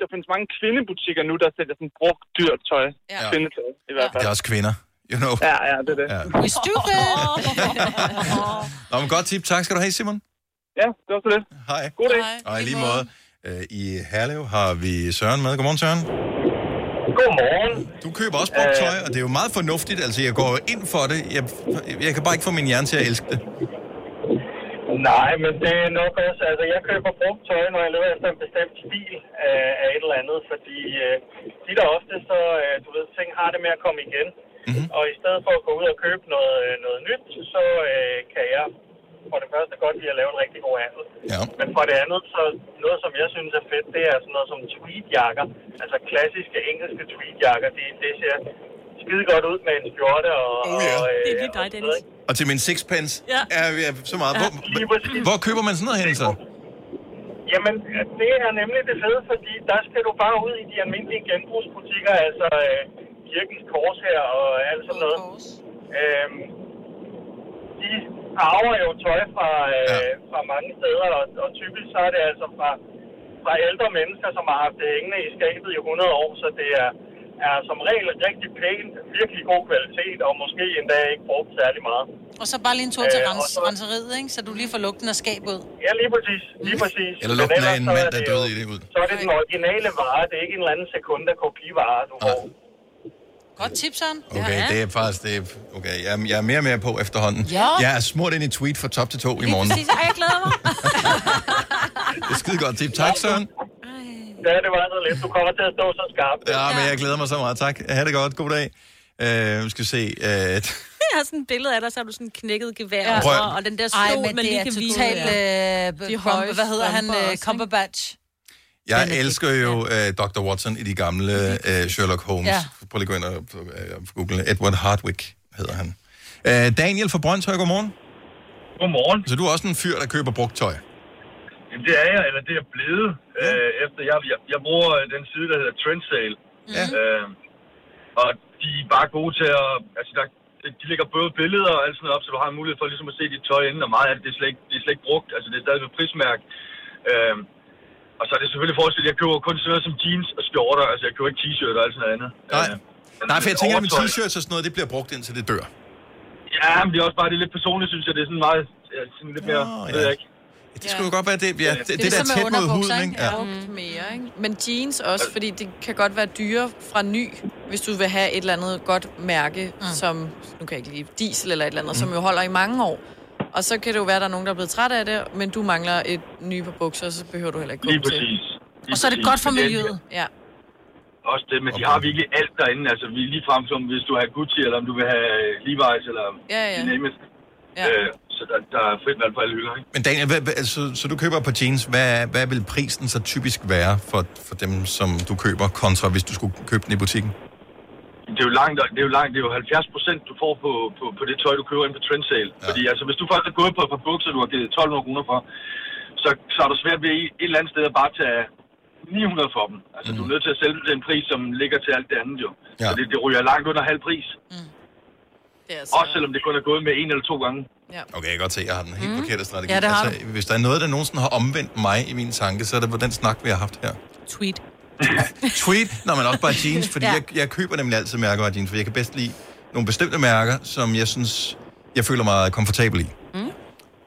Der findes mange kvindebutikker nu, der sælger sådan brugt dyrt tøj. Ja. Kvindetøj, i hvert Det fald. er også kvinder, you know. Ja, ja, det er det. Ja. We stupid! Nå, men godt tip. Tak skal du have, Simon. Ja, det var så det. Hej. God dag. Og i lige måde, øh, i Herlev har vi Søren med. Godmorgen, Søren. Godmorgen. Du køber også brugt tøj, og det er jo meget fornuftigt. Altså, jeg går ind for det. Jeg, jeg kan bare ikke få min hjerne til at elske det. Nej, men det er nok også, altså jeg køber brugt tøj, når jeg leder efter en bestemt stil af, af et eller andet, fordi øh, tit og ofte, så øh, du ved, ting har det med at komme igen. Mm-hmm. Og i stedet for at gå ud og købe noget, øh, noget nyt, så øh, kan jeg for det første godt lide at lave en rigtig god handel. Ja. Men for det andet, så noget, som jeg synes er fedt, det er sådan noget som tweedjakker. Altså klassiske engelske tweedjakker. Det, det ser skide godt ud med en skjorte og... Oh, ja. og øh, Det er lige dig, Dennis. Og til min sixpence Ja. er vi er så meget. Hvor, hvor køber man sådan noget hen, så? Jamen, det er nemlig det fede, fordi der skal du bare ud i de almindelige genbrugsbutikker, altså øh, Kirkens Kors her og alt sådan noget. Øhm, de arver jo tøj fra, øh, ja. fra mange steder, og, og typisk så er det altså fra, fra ældre mennesker, som har haft det hængende i skabet i 100 år, så det er, er som regel rigtig pænt, virkelig god kvalitet, og måske endda ikke brugt særlig meget. Og så bare lige en tur til Øh, rens, så- renseriet, ikke? Så du lige får lugten af skab ud. Ja, lige præcis. Lige præcis. Eller lugten af en mand, er der døde i det ud. Så er det den originale vare, det er ikke en eller anden sekunda kopivare, du får. Godt tip, Søren. Okay, det er faktisk... Det er, okay, jeg, er- jeg er mere og mere på efterhånden. Ja. Jeg er smurt ind i tweet fra top til to i morgen. Præcis, Ej, jeg glæder mig. Det er skide godt tip. Tak, Søren. Ja, det var så lidt. Du kommer til at stå så skarpt. Ja, men jeg glæder mig så meget. Tak. Ha' det godt. God dag. Uh, vi skal se. Uh, Jeg har sådan et billede af dig, så har du sådan knækket gevær, Ja. Prøv- og, og den der Ej, stol, men man det lige er kan vise. totalt... Øh, De Crumb, høje hvad hedder han? strømper Øh, også, ikke? Cumberbatch. Jeg Den er elsker jo uh, Dr. Watson i de gamle uh, Sherlock Holmes. Ja. Prøv lige at gå ind og uh, google. Edward Hardwick hedder han. Uh, Daniel fra Brøndshøj, godmorgen. Godmorgen. Så du er også en fyr, der køber brugt tøj? Jamen, det er jeg, eller det er jeg blevet, øh, efter jeg, jeg, jeg bruger øh, den side, der hedder Trendsale. Ja. Øh, og de er bare gode til at... Altså, der, de lægger både billeder og alt sådan noget op, så du har en mulighed for ligesom at se dit tøj inden, og meget af det, det er slet ikke, det er slet ikke brugt. Altså, det er stadig med prismærk. Øhm, og så er det selvfølgelig forskel, jeg køber kun sådan noget som jeans og skjorter, altså jeg køber ikke t-shirt og alt sådan noget andet. Nej. Øh, Nej, for jeg tænker, at med t-shirts og sådan noget, det bliver brugt indtil det dør. Ja, men det er også bare det er lidt personligt, synes jeg. Det er sådan meget... Ja, sådan lidt mere... Nå, ja. ved jeg ikke. Det skulle jo godt være det, ja, det, det, det der er tæt mod huden, ikke? Ja. Ja. mere, ikke? Men jeans også, fordi det kan godt være dyre fra ny, hvis du vil have et eller andet godt mærke, mm. som, nu kan jeg ikke lide, diesel eller et eller andet, mm. som jo holder i mange år. Og så kan det jo være, at der er nogen, der er blevet træt af det, men du mangler et nye par bukser, så behøver du heller ikke gå Lige til. præcis. Og så er det godt for miljøet. Ja. Også det, men de har virkelig alt derinde. Altså, vi lige frem som, hvis du har Gucci, eller om du vil have Levi's, eller Ja, ja. name it. Ja. Øh, så der, der er frit valg på alle hylder, ikke? Men Daniel, hvad, hvad, altså, så du køber på jeans, hvad, hvad vil prisen så typisk være for, for dem, som du køber, kontra hvis du skulle købe den i butikken? Det er jo langt, det er jo langt, det er jo 70 procent, du får på, på, på det tøj, du køber ind på Trendsale. Ja. Fordi altså, hvis du først er gået på et par bukser, du har givet 1200 kroner for, så, så er du svært ved et eller andet sted at bare tage 900 for dem. Altså, mm. du er nødt til at sælge dem til en pris, som ligger til alt det andet jo. Ja. Så det, det ryger langt under halv pris. Det er altså... Også selvom det kun er gået med en eller to gange. Ja. Okay, jeg kan godt se, at jeg har den helt mm. forkerte strategi. Ja, det har altså, hvis der er noget, der nogensinde har omvendt mig i min tanke, så er det på den snak, vi har haft her. Tweet. Tweet, når man også bare jeans, fordi Ja. jeg, jeg køber nemlig altid mærkevarer jeans, for jeg kan bedst lide nogle bestemte mærker, som jeg synes, jeg føler mig komfortabel i. Mm.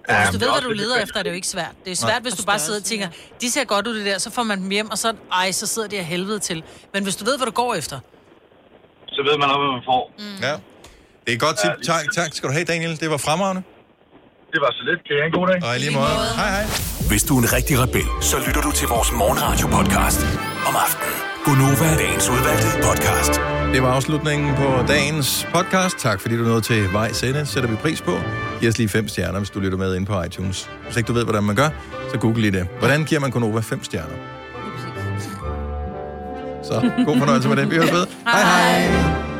Ja, hvis du ved, hvad du leder efter, er det jo ikke svært. Det er svært, Nej. hvis du bare sidder og tænker, de ser godt ud det der, så får man dem hjem, og så, ej, så sidder de af helvede til. Men hvis du ved, hvad du går efter. Så ved man også, hvad man får. Mm. Ja. Det er et godt tip. Tak, tak skal du have, Daniel. Det var fremragende. Det var så lidt. Kan I have en god dag? Og lige måde. Hej, hej. Hvis du er en rigtig rebel, så lytter du til vores morgenradio-podcast om aftenen. Gunova, dagens udvalgte podcast. Det var afslutningen på dagens podcast. Tak fordi du nåede til vejs ende. Sætter vi pris på. Giv os lige fem stjerner, hvis du lytter med ind på iTunes. Hvis ikke du ved, hvordan man gør, så google lige det. Hvordan giver man Konova fem stjerner? Så god fornøjelse med det. Vi høres ved. Hej hej.